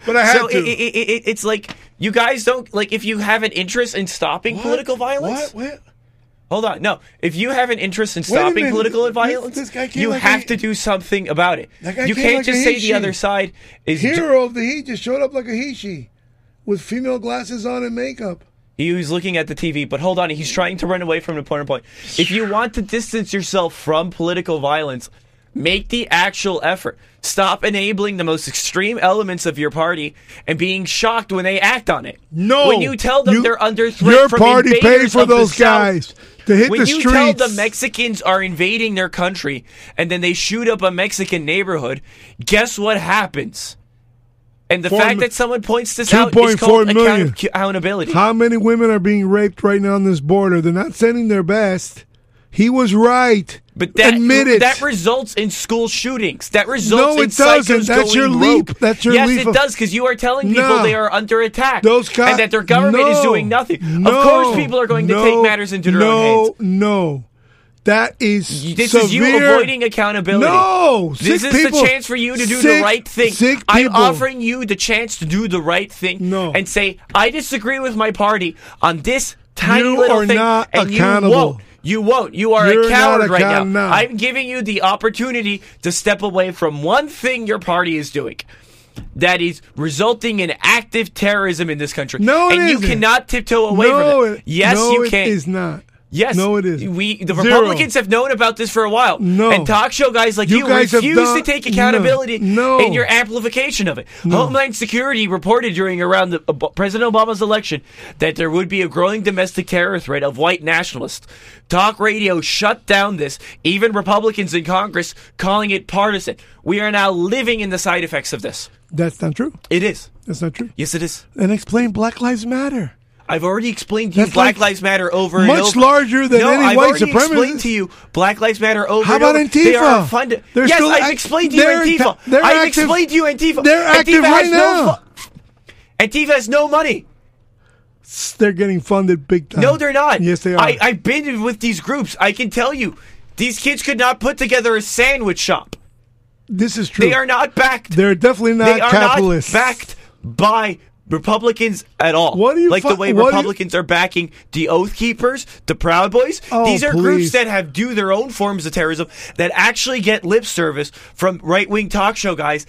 but I had So to. it, it, it, it's like you guys don't like if you have an interest in stopping What? political violence. What? What? Hold on, no. If you have an interest in stopping political violence, this you like have a- to do something about it. You can't like just say the other side is. Hero of the Heat just showed up like a he with female glasses on and makeup. He was looking at the TV, but hold on, he's trying to run away from the point. Point. If you want to distance yourself from political violence, make the actual effort. Stop enabling the most extreme elements of your party and being shocked when they act on it. No, when you tell them you- they're under threat Your from party paid for those South. guys to hit When the you tell the Mexicans are invading their country and then they shoot up a Mexican neighborhood, guess what happens? And the Four fact mi- that someone points this out is called million. accountability. How many women are being raped right now on this border? They're not sending their best. He was right. But that Admit it. that results in school shootings. That results No, in it doesn't. psychos That's your leap. rogue. That's your yes, leap Yes, it of- does because you are telling people No. they are under attack Those guys, and that their government is doing nothing. No, of course, people are going to take matters into their no, own hands. No, no. that is This severe. is you avoiding accountability. No, this is people- the chance for you to do the right thing. sick I'm offering you the chance to do the right thing No. and say I disagree with my party on this tiny You little are thing, not and accountable. you won't. You won't. You are You're a coward right now. now. I'm giving you the opportunity to step away from one thing your party is doing. That is resulting in active terrorism in this country. No, it and you isn't. cannot tiptoe away no, from it. it- Yes, no, you it can. is not. Yes, No, it isn't. We the Zero. Republicans have known about this for a while. No. and talk show guys like You you, guys have refuse done- to take accountability No. in your amplification of it. Homeland Security reported during around the, uh, President Obama's election that there would be a growing domestic terror threat of white nationalists. Talk radio shut down this. Even Republicans in Congress calling it partisan. We are now living in the side effects of this. That's not true. It is. That's not true. Yes, it is. And explain Black Lives Matter. I've already explained to you That's Black like Lives Matter over and much over. larger than no, any I've white already supremacist. explained to you Black Lives Matter over How and about over. Antifa? They are funded. They're yes, still I've act- explained to you they're Antifa. they're I've active- explained to you Antifa. they're active has right no now. fu- Antifa has no money. They're getting funded big time. No, they're not. Yes, they are. I, I've been with these groups. I can tell you, these kids could not put together a sandwich shop. this is true. They are not backed. They're definitely not they are capitalists. not backed by Republicans at all. What do you like fi- the way what do you- Republicans are backing the Oath Keepers, the Proud Boys? Oh, These are please. groups that have do their own forms of terrorism that actually get lip service from right wing talk show guys,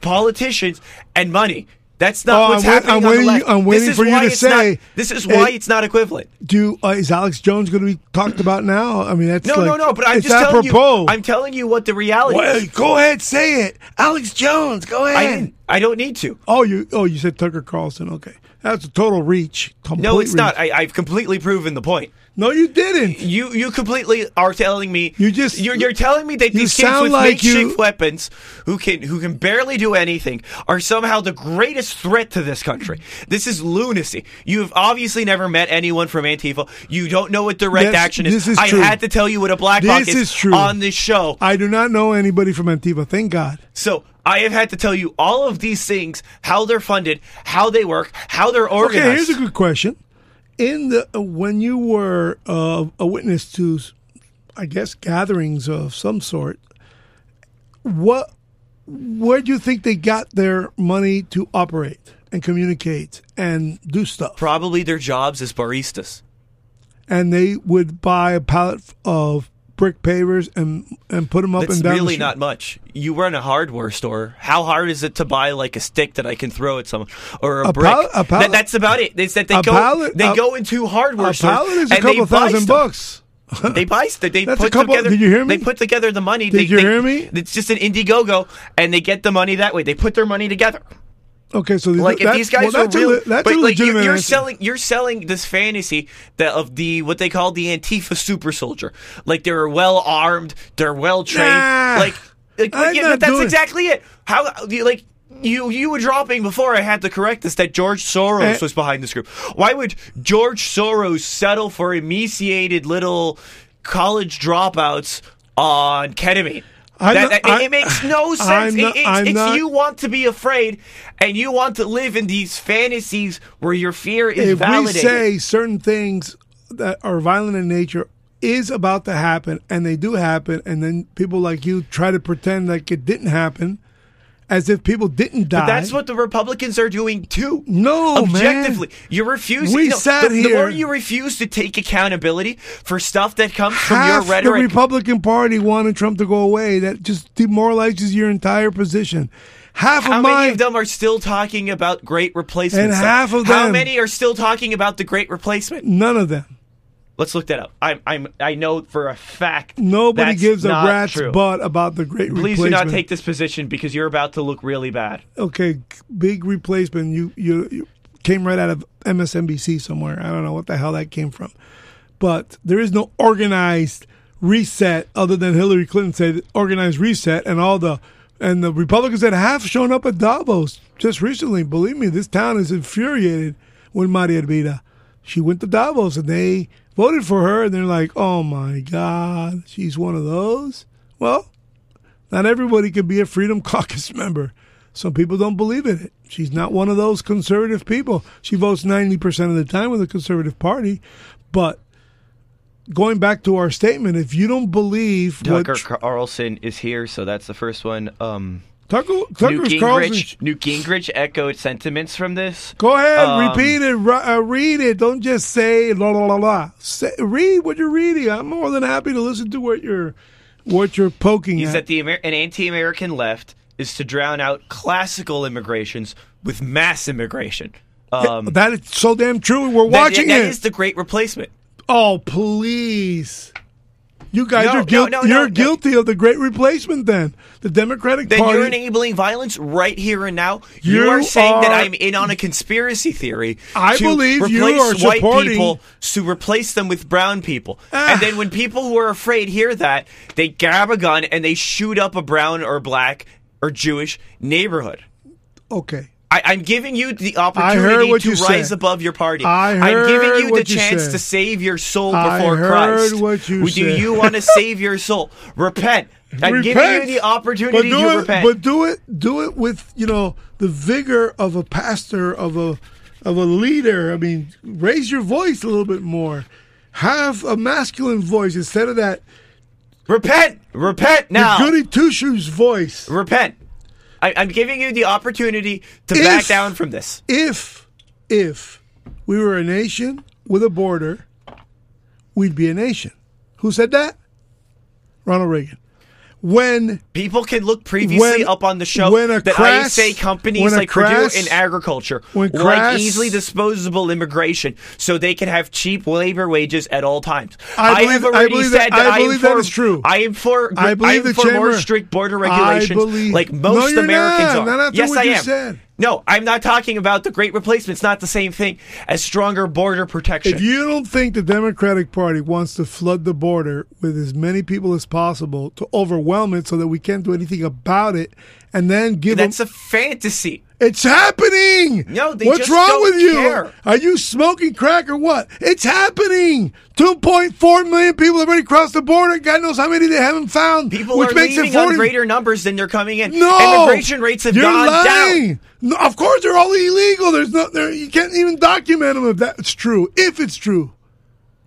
politicians, and money. That's not Oh, what's I'm happening I'm waiting-. I'm waiting this is for you why to it's not- say this is why it- it's not equivalent. Do uh, is Alex Jones going to be talked about now? I mean, that's No, like, no, no. But I'm just telling apropos. you. I'm telling you what the reality Well, is. go ahead, say it, Alex Jones. Go ahead. didn't. I don't need to. Oh, you oh you said Tucker Carlson. Okay, that's a total reach. No, it's not. I, I've completely proven the point. No, you didn't. You you completely are telling me You just- you're, you're telling me that these kids with like makeshift you- weapons who can who can barely do anything are somehow the greatest threat to this country. This is lunacy. You have obviously never met anyone from Antifa. You don't know what direct action is. this is I true. had to tell you what a black box is, is true. on this show. I do not know anybody from Antifa. Thank God. So I have had to tell you all of these things, how they're funded, how they work, how they're organized. Okay, organized. here's a good question. In the uh, when you were uh, a witness to, I guess, gatherings of some sort, what where do you think they got their money to operate and communicate and do stuff? Probably their jobs as baristas. And they would buy a pallet of brick pavers and and put them up That's and down. the really not much. You run a hardware store. How hard is it to buy like a stick that I can throw at someone or a, A brick? pallet- a pallet- That- that's about it. It's that they a go pallet- they a- go into hardware A stores pallet is a and couple thousand stuff. bucks. They buy stuff. They That's put couple- together. did you hear me? They put together the money. Did they, you they- hear me? It's just an Indiegogo, and they get the money that way. They put their money together. Okay, so Like if these guys well, are real, a, but like you're, you're selling, you're selling this fantasy that of the what they call the Antifa super soldier. Like they're well armed, they're well trained. Nah, like, like yeah, but that's exactly it. How like you you were dropping before I had to correct this that George Soros Eh. was behind this group. Why would George Soros settle for emaciated little college dropouts on ketamine? That- not- that- I- it makes no sense. I'm It- it's not- you want to be afraid, and you want to live in these fantasies where your fear is if validated. we say certain things that are violent in nature is about to happen and they do happen and then people like you try to pretend like it didn't happen as if people didn't die But that's what the Republicans are doing too. No, man. objectively, you refuse. We you know, sat the, the more you refuse to take accountability for stuff that comes from your rhetoric. the Republican Party wanted Trump to go away that just demoralizes your entire position half how of many my of them are still talking about great replacement? And stuff? half of them. How many are still talking about the great replacement? none of them Let's look that up. I'm, I'm, I know for a fact. nobody gives a rat's true. butt about the great Please do not take this position because you're about to look really bad. okay, big replacement. You, you you came right out of MSNBC somewhere. I don't know what the hell that came from, but there is no organized reset other than Hillary Clinton said organized reset, and all the and the Republicans that have shown up at Davos just recently. Believe me, this town is infuriated with Maria Elvira. She went to Davos and they voted for her, and they're like, "Oh my God, she's one of those." Well, not everybody can be a Freedom Caucus member. Some people don't believe in it. She's not one of those conservative people. She votes 90% of the time with the Conservative Party. But going back to our statement, if you don't believe Tucker what Carlson is here, so that's the first one. Um, Tucker, Newt Tucker's Gingrich, Newt Gingrich echoed sentiments from this. go ahead, Um, repeat it, uh, read it. Don't just say la la la la. Say, read what you're reading. I'm more than happy to listen to what you're what you're poking is at. that the Amer- an anti-American left is to drown out classical immigrations with mass immigration. Um, that is so damn true. We're that- watching that it. is the great replacement. Oh, please. You guys No, are guilty. no, no, you're guilty of the great replacement then. The Democratic Then Party. you're enabling violence right here and now. You, You are saying that I'm in on a conspiracy theory. I believe replace you are white supporting- people to replace them with brown people. Ah. And then when people who are afraid hear that, they grab a gun and they shoot up a brown or black or Jewish neighborhood. okay. I, I'm giving you the opportunity to rise said. above your party. I I'm giving you the you chance said. to save your soul I before heard Christ. what you Do you want to save your soul? Repent. I'm giving you the opportunity to it, repent. But do it do it with, you know, the vigor of a pastor, of a of a leader. I mean, raise your voice a little bit more. Have a masculine voice instead of that repent. Repent now. goody two shoes voice. Repent. I, I'm giving you the opportunity to If- back down from this. if if we were a nation with a border, we'd be a nation. Who said that? Ronald Reagan. When People can look previously When- up on the show when a that crass- I say companies like crass- Perdue in agriculture when like easily disposable immigration so they can have cheap labor wages at all times. I believe- have I already believe said that- that, I I am believe that for, is true. I am for I believe am the for more strict border I regulations believe- like No, most you're Americans not. are. Not yes, I am. said. No, I'm not talking about the great replacement. It's not the same thing as stronger border protection. if you don't think the Democratic Party wants to flood the border with as many people as possible to overwhelm it so that we can't do anything about it and then give them That's a fantasy. It's happening. No, they What's just wrong don't with you? care. Are you smoking crack or what? It's happening. 2.4 million people have already crossed the border. God knows how many they haven't found. People which are makes leaving it 40. on greater numbers than they're coming in. no, Immigration rates have gone lying. down. No, of course, they're all illegal. There's no, there, you can't even document them if that's true. If it's true.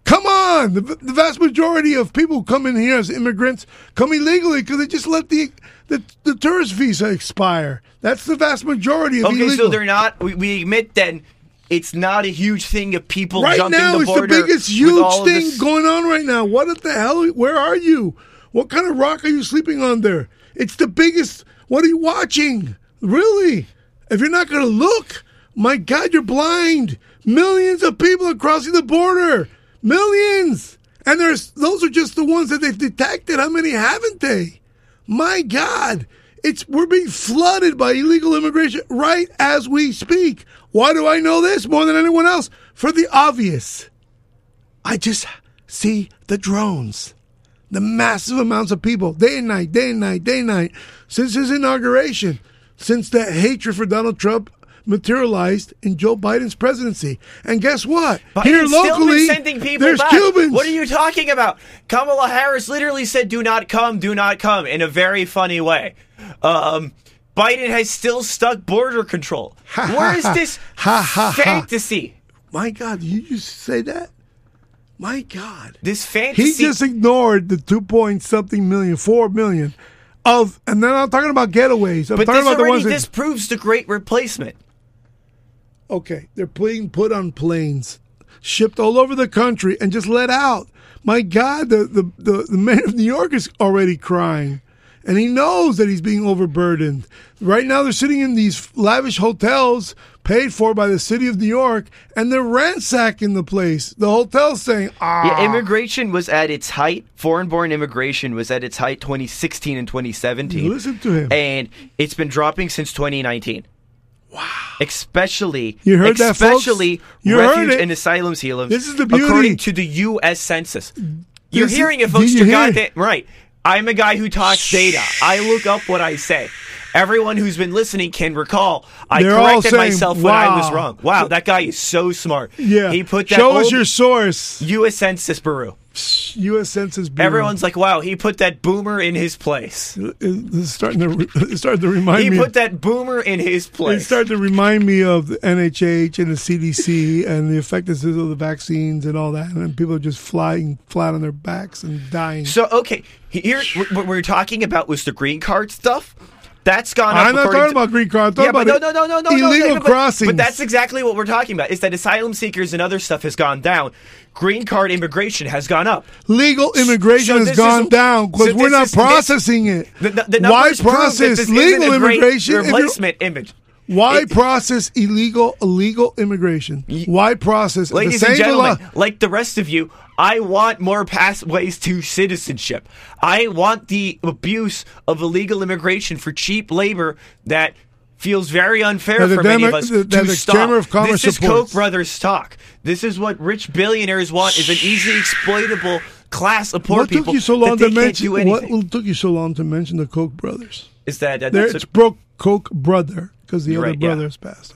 Come on, the, the vast majority of people who come in here as immigrants come illegally because they just let the, the the tourist visa expire. That's the vast majority of Okay, illegal. so they're not. We, we admit then it's not a huge thing of people right jumping now the it's the biggest huge thing going on right now what the hell where are you what kind of rock are you sleeping on there? it's the biggest what are you watching really if you're not going to look my god you're blind. Millions of people are crossing the border. Millions. And there's those are just the ones that they've detected. How many haven't they? My god. It's we're being flooded by illegal immigration right as we speak. Why do i know this more than anyone else? For the obvious. I just see the drones, the massive amounts of people, day and night, day and night, day and night, since his inauguration. Since that hatred for Donald Trump materialized in Joe Biden's presidency. And guess what? Here Biden's been locally, sending people there's back. Cubans. What are you talking about? Kamala Harris literally said, "Do not come, do not come," in a very funny way. Um, Biden has still stuck border control. Where is this Ha, ha, ha. fantasy? My God, did you just say that? My God. This fantasy. He just ignored the two point something million, four million of, and then I'm talking about getaways. I'm but talking this about the ones that, disproves the great replacement. okay, they're being put on planes, shipped all over the country, and just let out. My God, the the the, the man of New York is already crying, and he knows that he's being overburdened. Right now, they're sitting in these lavish hotels paid for by the city of New York, and they're ransacking the place. The hotel's saying, "Ah, Yeah, immigration was at its height. Foreign-born immigration was at its height 2016 and 2017. Listen to him. and it's been dropping since 2019. Wow! Especially, You heard that, folks? especially You refuge and asylum seekers. This is the beauty. According to the U.S. Census, you're This is- hearing it, folks. you it? goddamn right. I'm a guy who talks data. I look up what I say. Everyone who's been listening can recall. I They're corrected saying, myself when I was wrong. Wow, that guy is so smart. yeah." he put that Show us your source. U.S. Census Bureau. U.S. Census Bureau. Everyone's like, "Wow, he put that boomer in his place." Is starting to it's starting to remind He me. put that boomer in his it place. started to remind me of the NHH and the CDC and the effectiveness of the vaccines and all that, and people are just flying flat on their backs and dying. So okay, here what we're talking about was the green card stuff. That's gone up. I'm not talking to- about green card. I'm Yeah, but no, no, no, no, no, illegal no, crossings. But that's exactly what we're talking about. Is that asylum seekers and other stuff has gone down. Green card immigration has gone up. legal immigration So has gone is- down because so we're not is- this- processing it. The, the, the why numbers prove that process legal isn't a great immigration? replacement image? Why It- process illegal illegal immigration? Why process Ladies and gentlemen, like the rest of you, I want more pathways to citizenship. I want the abuse of illegal immigration for cheap labor that feels very unfair the for many of us that to the stop. Chamber of Commerce this is supports. Koch brothers talk. This is what rich billionaires want: is an easily exploitable class of poor what people took you so long that to mention? What took you so long to mention the Koch brothers? Is that, that There, it's a- broke Koch brother because the other right, yeah. is passed.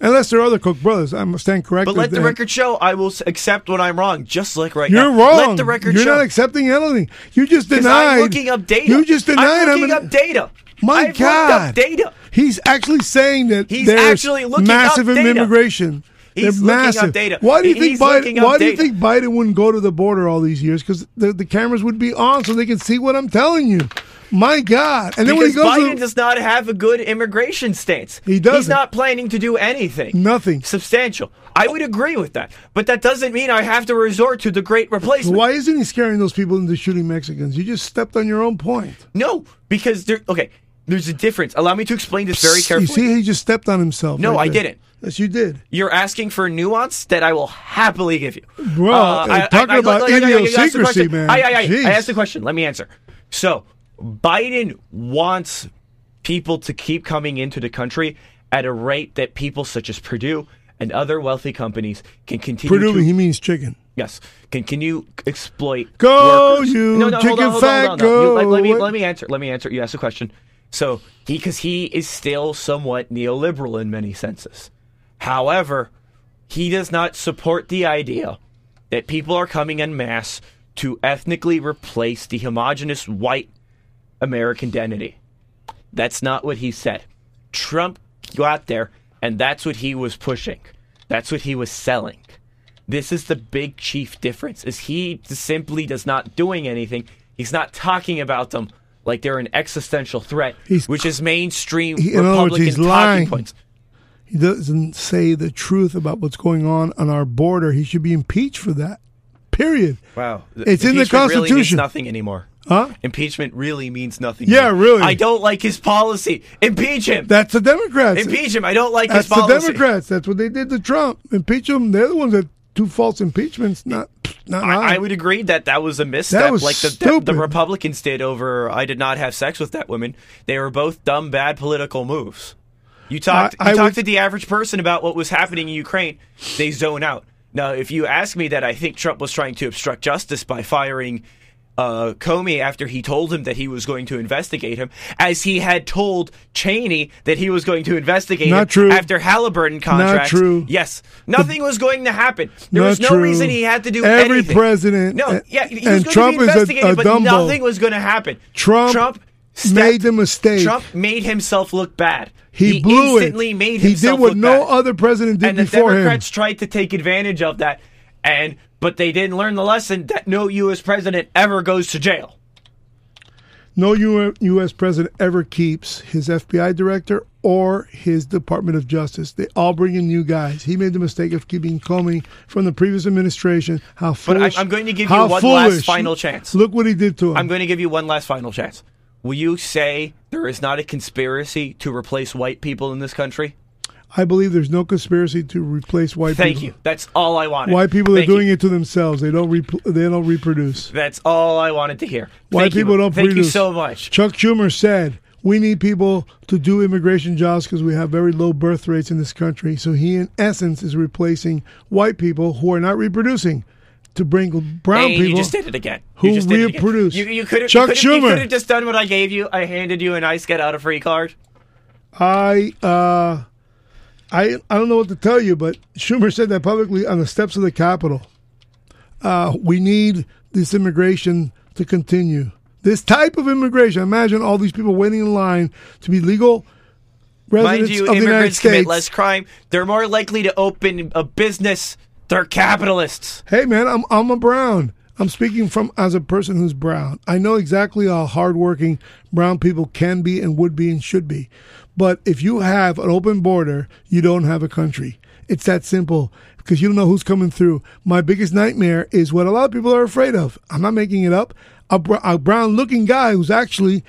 Unless there are other Koch brothers, I must stand corrected. but let the record show I will accept when I'm wrong, just like right now. You're now. wrong. Let the record You're show. not accepting anything. You just denied. I'm looking up data. You just denied I'm looking many- up data. My I've God. up data. He's actually saying that He's there's actually looking up massive data. immigration. He's They're looking up massive. data. Why do you think Biden? up Why do you think Biden wouldn't go to the border all these years? Because the, the cameras would be on so they can see what I'm telling you. My God! And then when he Because goes Biden to does not have a good immigration stance. He doesn't. not planning to do anything. nothing. Substantial. I would agree with that. But that doesn't mean I have to resort to the great replacement. Why isn't he scaring those people into shooting Mexicans? You just stepped on your own point. No, because there okay, there's a difference. Allow me to explain this very carefully. You see, he just stepped on himself. No, right I there. didn't. Yes, you did. You're asking for a nuance that I will happily give you. Bro, uh, talking about you asked the idiosyncrasy, man. I, I, I, I asked the question. Let me answer. So, Biden wants people to keep coming into the country at a rate that people such as Perdue and other wealthy companies can continue Perdue, to he means chicken. yes can can you exploit. Go, workers. you no, no, chicken hold fat, on, hold on, hold on. You- let, let me go. let me answer. Let me answer. You asked a question. So he because he is still somewhat neoliberal in many senses. However, he does not support the idea that people are coming en masse to ethnically replace the homogenous white American identity. That's not what he said. Trump got there, and that's what he was pushing. That's what he was selling. This is the big chief difference: is he simply does not doing anything. He's not talking about them like they're an existential threat, He's- which is mainstream He- other words, he's talking lying. points. He doesn't say the truth about what's going on on our border. He should be impeached for that. Period. Wow, It's in the Impeachment Really Constitution. nothing anymore. Huh? Impeachment really means nothing. Yeah, really. I don't like his policy. Impeach him. That's the Democrats. Impeach him. I don't like That's his the. Democrats. That's what they did to Trump. Impeach him. They're the ones that two false impeachments. Not, not I, I would agree that that was a misstep, was like the, the, Republicans did over. I did not have sex with that woman. They were both dumb, bad political moves. You talked. I- you I talked would- to the average person about what was happening in Ukraine. They zone out. Now, if you ask me that, I think Trump was trying to obstruct justice by firing uh, Comey after he told him that he was going to investigate him, as he had told Cheney that he was going to investigate Not him true. after Halliburton contracts. true. Yes, nothing was going to happen. There was no true. reason he had to do anything. Every anything. president- No, yeah, he was and going Trump to be a- investigated, a but dumbo. nothing was going to happen. Trump Trump stepped- made the mistake. Trump made himself look bad. he, blew instantly it. made he did what no bad. other president did and the before him. Democrats tried to take advantage of that, and but they didn't learn the lesson that no U.S. president ever goes to jail. No U.S. president ever keeps his FBI director or his Department of Justice. They all bring in new guys. He made the mistake of keeping Comey from the previous administration. How But foolish! I- I'm going to give you one foolish. last final chance. Look what he did to him. I'm going to give you one last final chance. Will you say there is not a conspiracy to replace white people in this country? I believe there's no conspiracy to replace white Thank people. Thank you. That's all I wanted. White people are doing you. it to themselves. They don't. Repl- they don't reproduce. That's all I wanted to hear. White Thank you. people don't Thank produce. you so much. Chuck Schumer said we need people to do immigration jobs because we have very low birth rates in this country. So he, in essence, is replacing white people who are not reproducing to bring brown and people. you just did it again. who you just reproduce. You, you could have Chuck you could have just done what I gave you. I handed you a nice get out of free card. I uh, I I don't know what to tell you, but Schumer said that publicly on the steps of the Capitol. Uh, we need this immigration to continue. This type of immigration. Imagine all these people waiting in line to be legal residents Mind you, of the United immigrants States. commit less crime. They're more likely to open a business. They're capitalists. Hey man, I'm I'm a brown. I'm speaking from as a person who's brown. I know exactly how hardworking brown people can be and would be and should be. But if you have an open border, you don't have a country. It's that simple because you don't know who's coming through. My biggest nightmare is what a lot of people are afraid of. I'm not making it up. A, a brown looking guy who's actually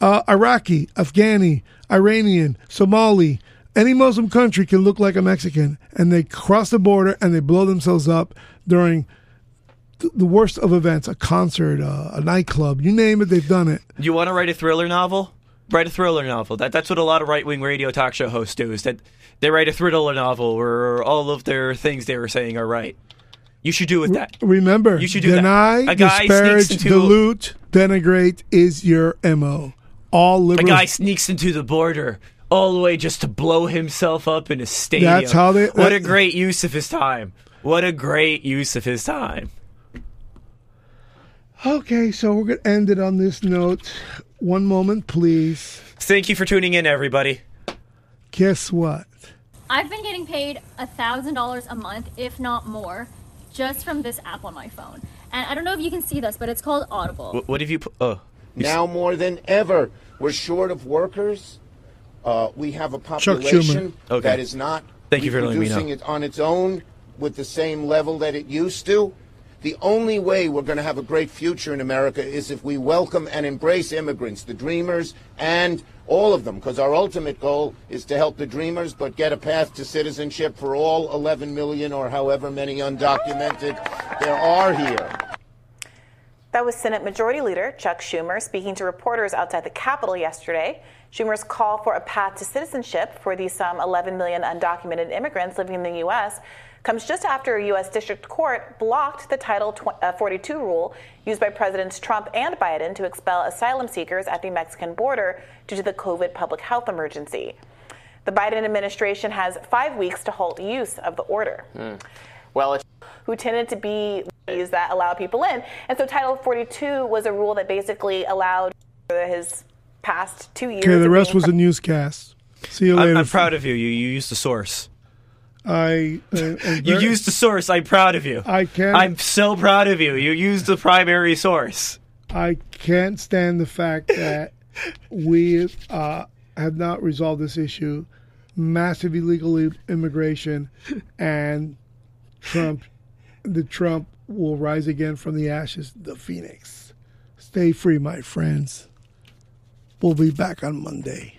uh, Iraqi, Afghani, Iranian, Somali, any Muslim country can look like a Mexican, and they cross the border and they blow themselves up during th- the worst of events a concert, uh, a nightclub, you name it, they've done it. You want to write a thriller novel? Write a thriller novel. That that's what a lot of right wing radio talk show hosts do. Is that they write a thriller novel where all of their things they were saying are right. You should do with that. Remember, You should do that. deny, A guy disparage, into- dilute, denigrate is your MO. All A guy sneaks into the border all the way just to blow himself up in a stadium. That's how they- What a great use of his time. What a great use of his time. okay, so we're going to end it on this note. One moment, please. Thank you for tuning in, everybody. Guess what? I've been getting paid $1,000 a month, if not more, just from this app on my phone. And I don't know if you can see this, but it's called Audible. What, what have you? Put? Oh, Now more than ever, we're short of workers. Uh, we have a population Okay. that is not Thank you for letting me know. it on its own with the same level that it used to. The only way we're going to have a great future in America is if we welcome and embrace immigrants, the dreamers, and all of them, because our ultimate goal is to help the dreamers, but get a path to citizenship for all 11 million or however many undocumented there are here. That was Senate Majority Leader Chuck Schumer speaking to reporters outside the Capitol yesterday. Schumer's call for a path to citizenship for the some um, 11 million undocumented immigrants living in the U.S. comes just after a U.S. District Court blocked the Title uh, 42 rule used by Presidents Trump and Biden to expel asylum seekers at the Mexican border due to the COVID public health emergency. The Biden administration has five weeks to halt use of the order. Well, it's who tended to be these that allow people in. And so Title 42 was a rule that basically allowed his past two years. Okay, the rest being was a newscast. See you later. I'm, I'm proud of you. You, you used the source. I, uh, am You used the source. I'm proud of you. I can't- I'm so proud of you. You used the primary source. I can't stand the fact that we uh, have not resolved this issue. Massive illegal immigration, and Trump, the Trump will rise again from the ashes. The phoenix. Stay free, my friends. We'll be back on Monday.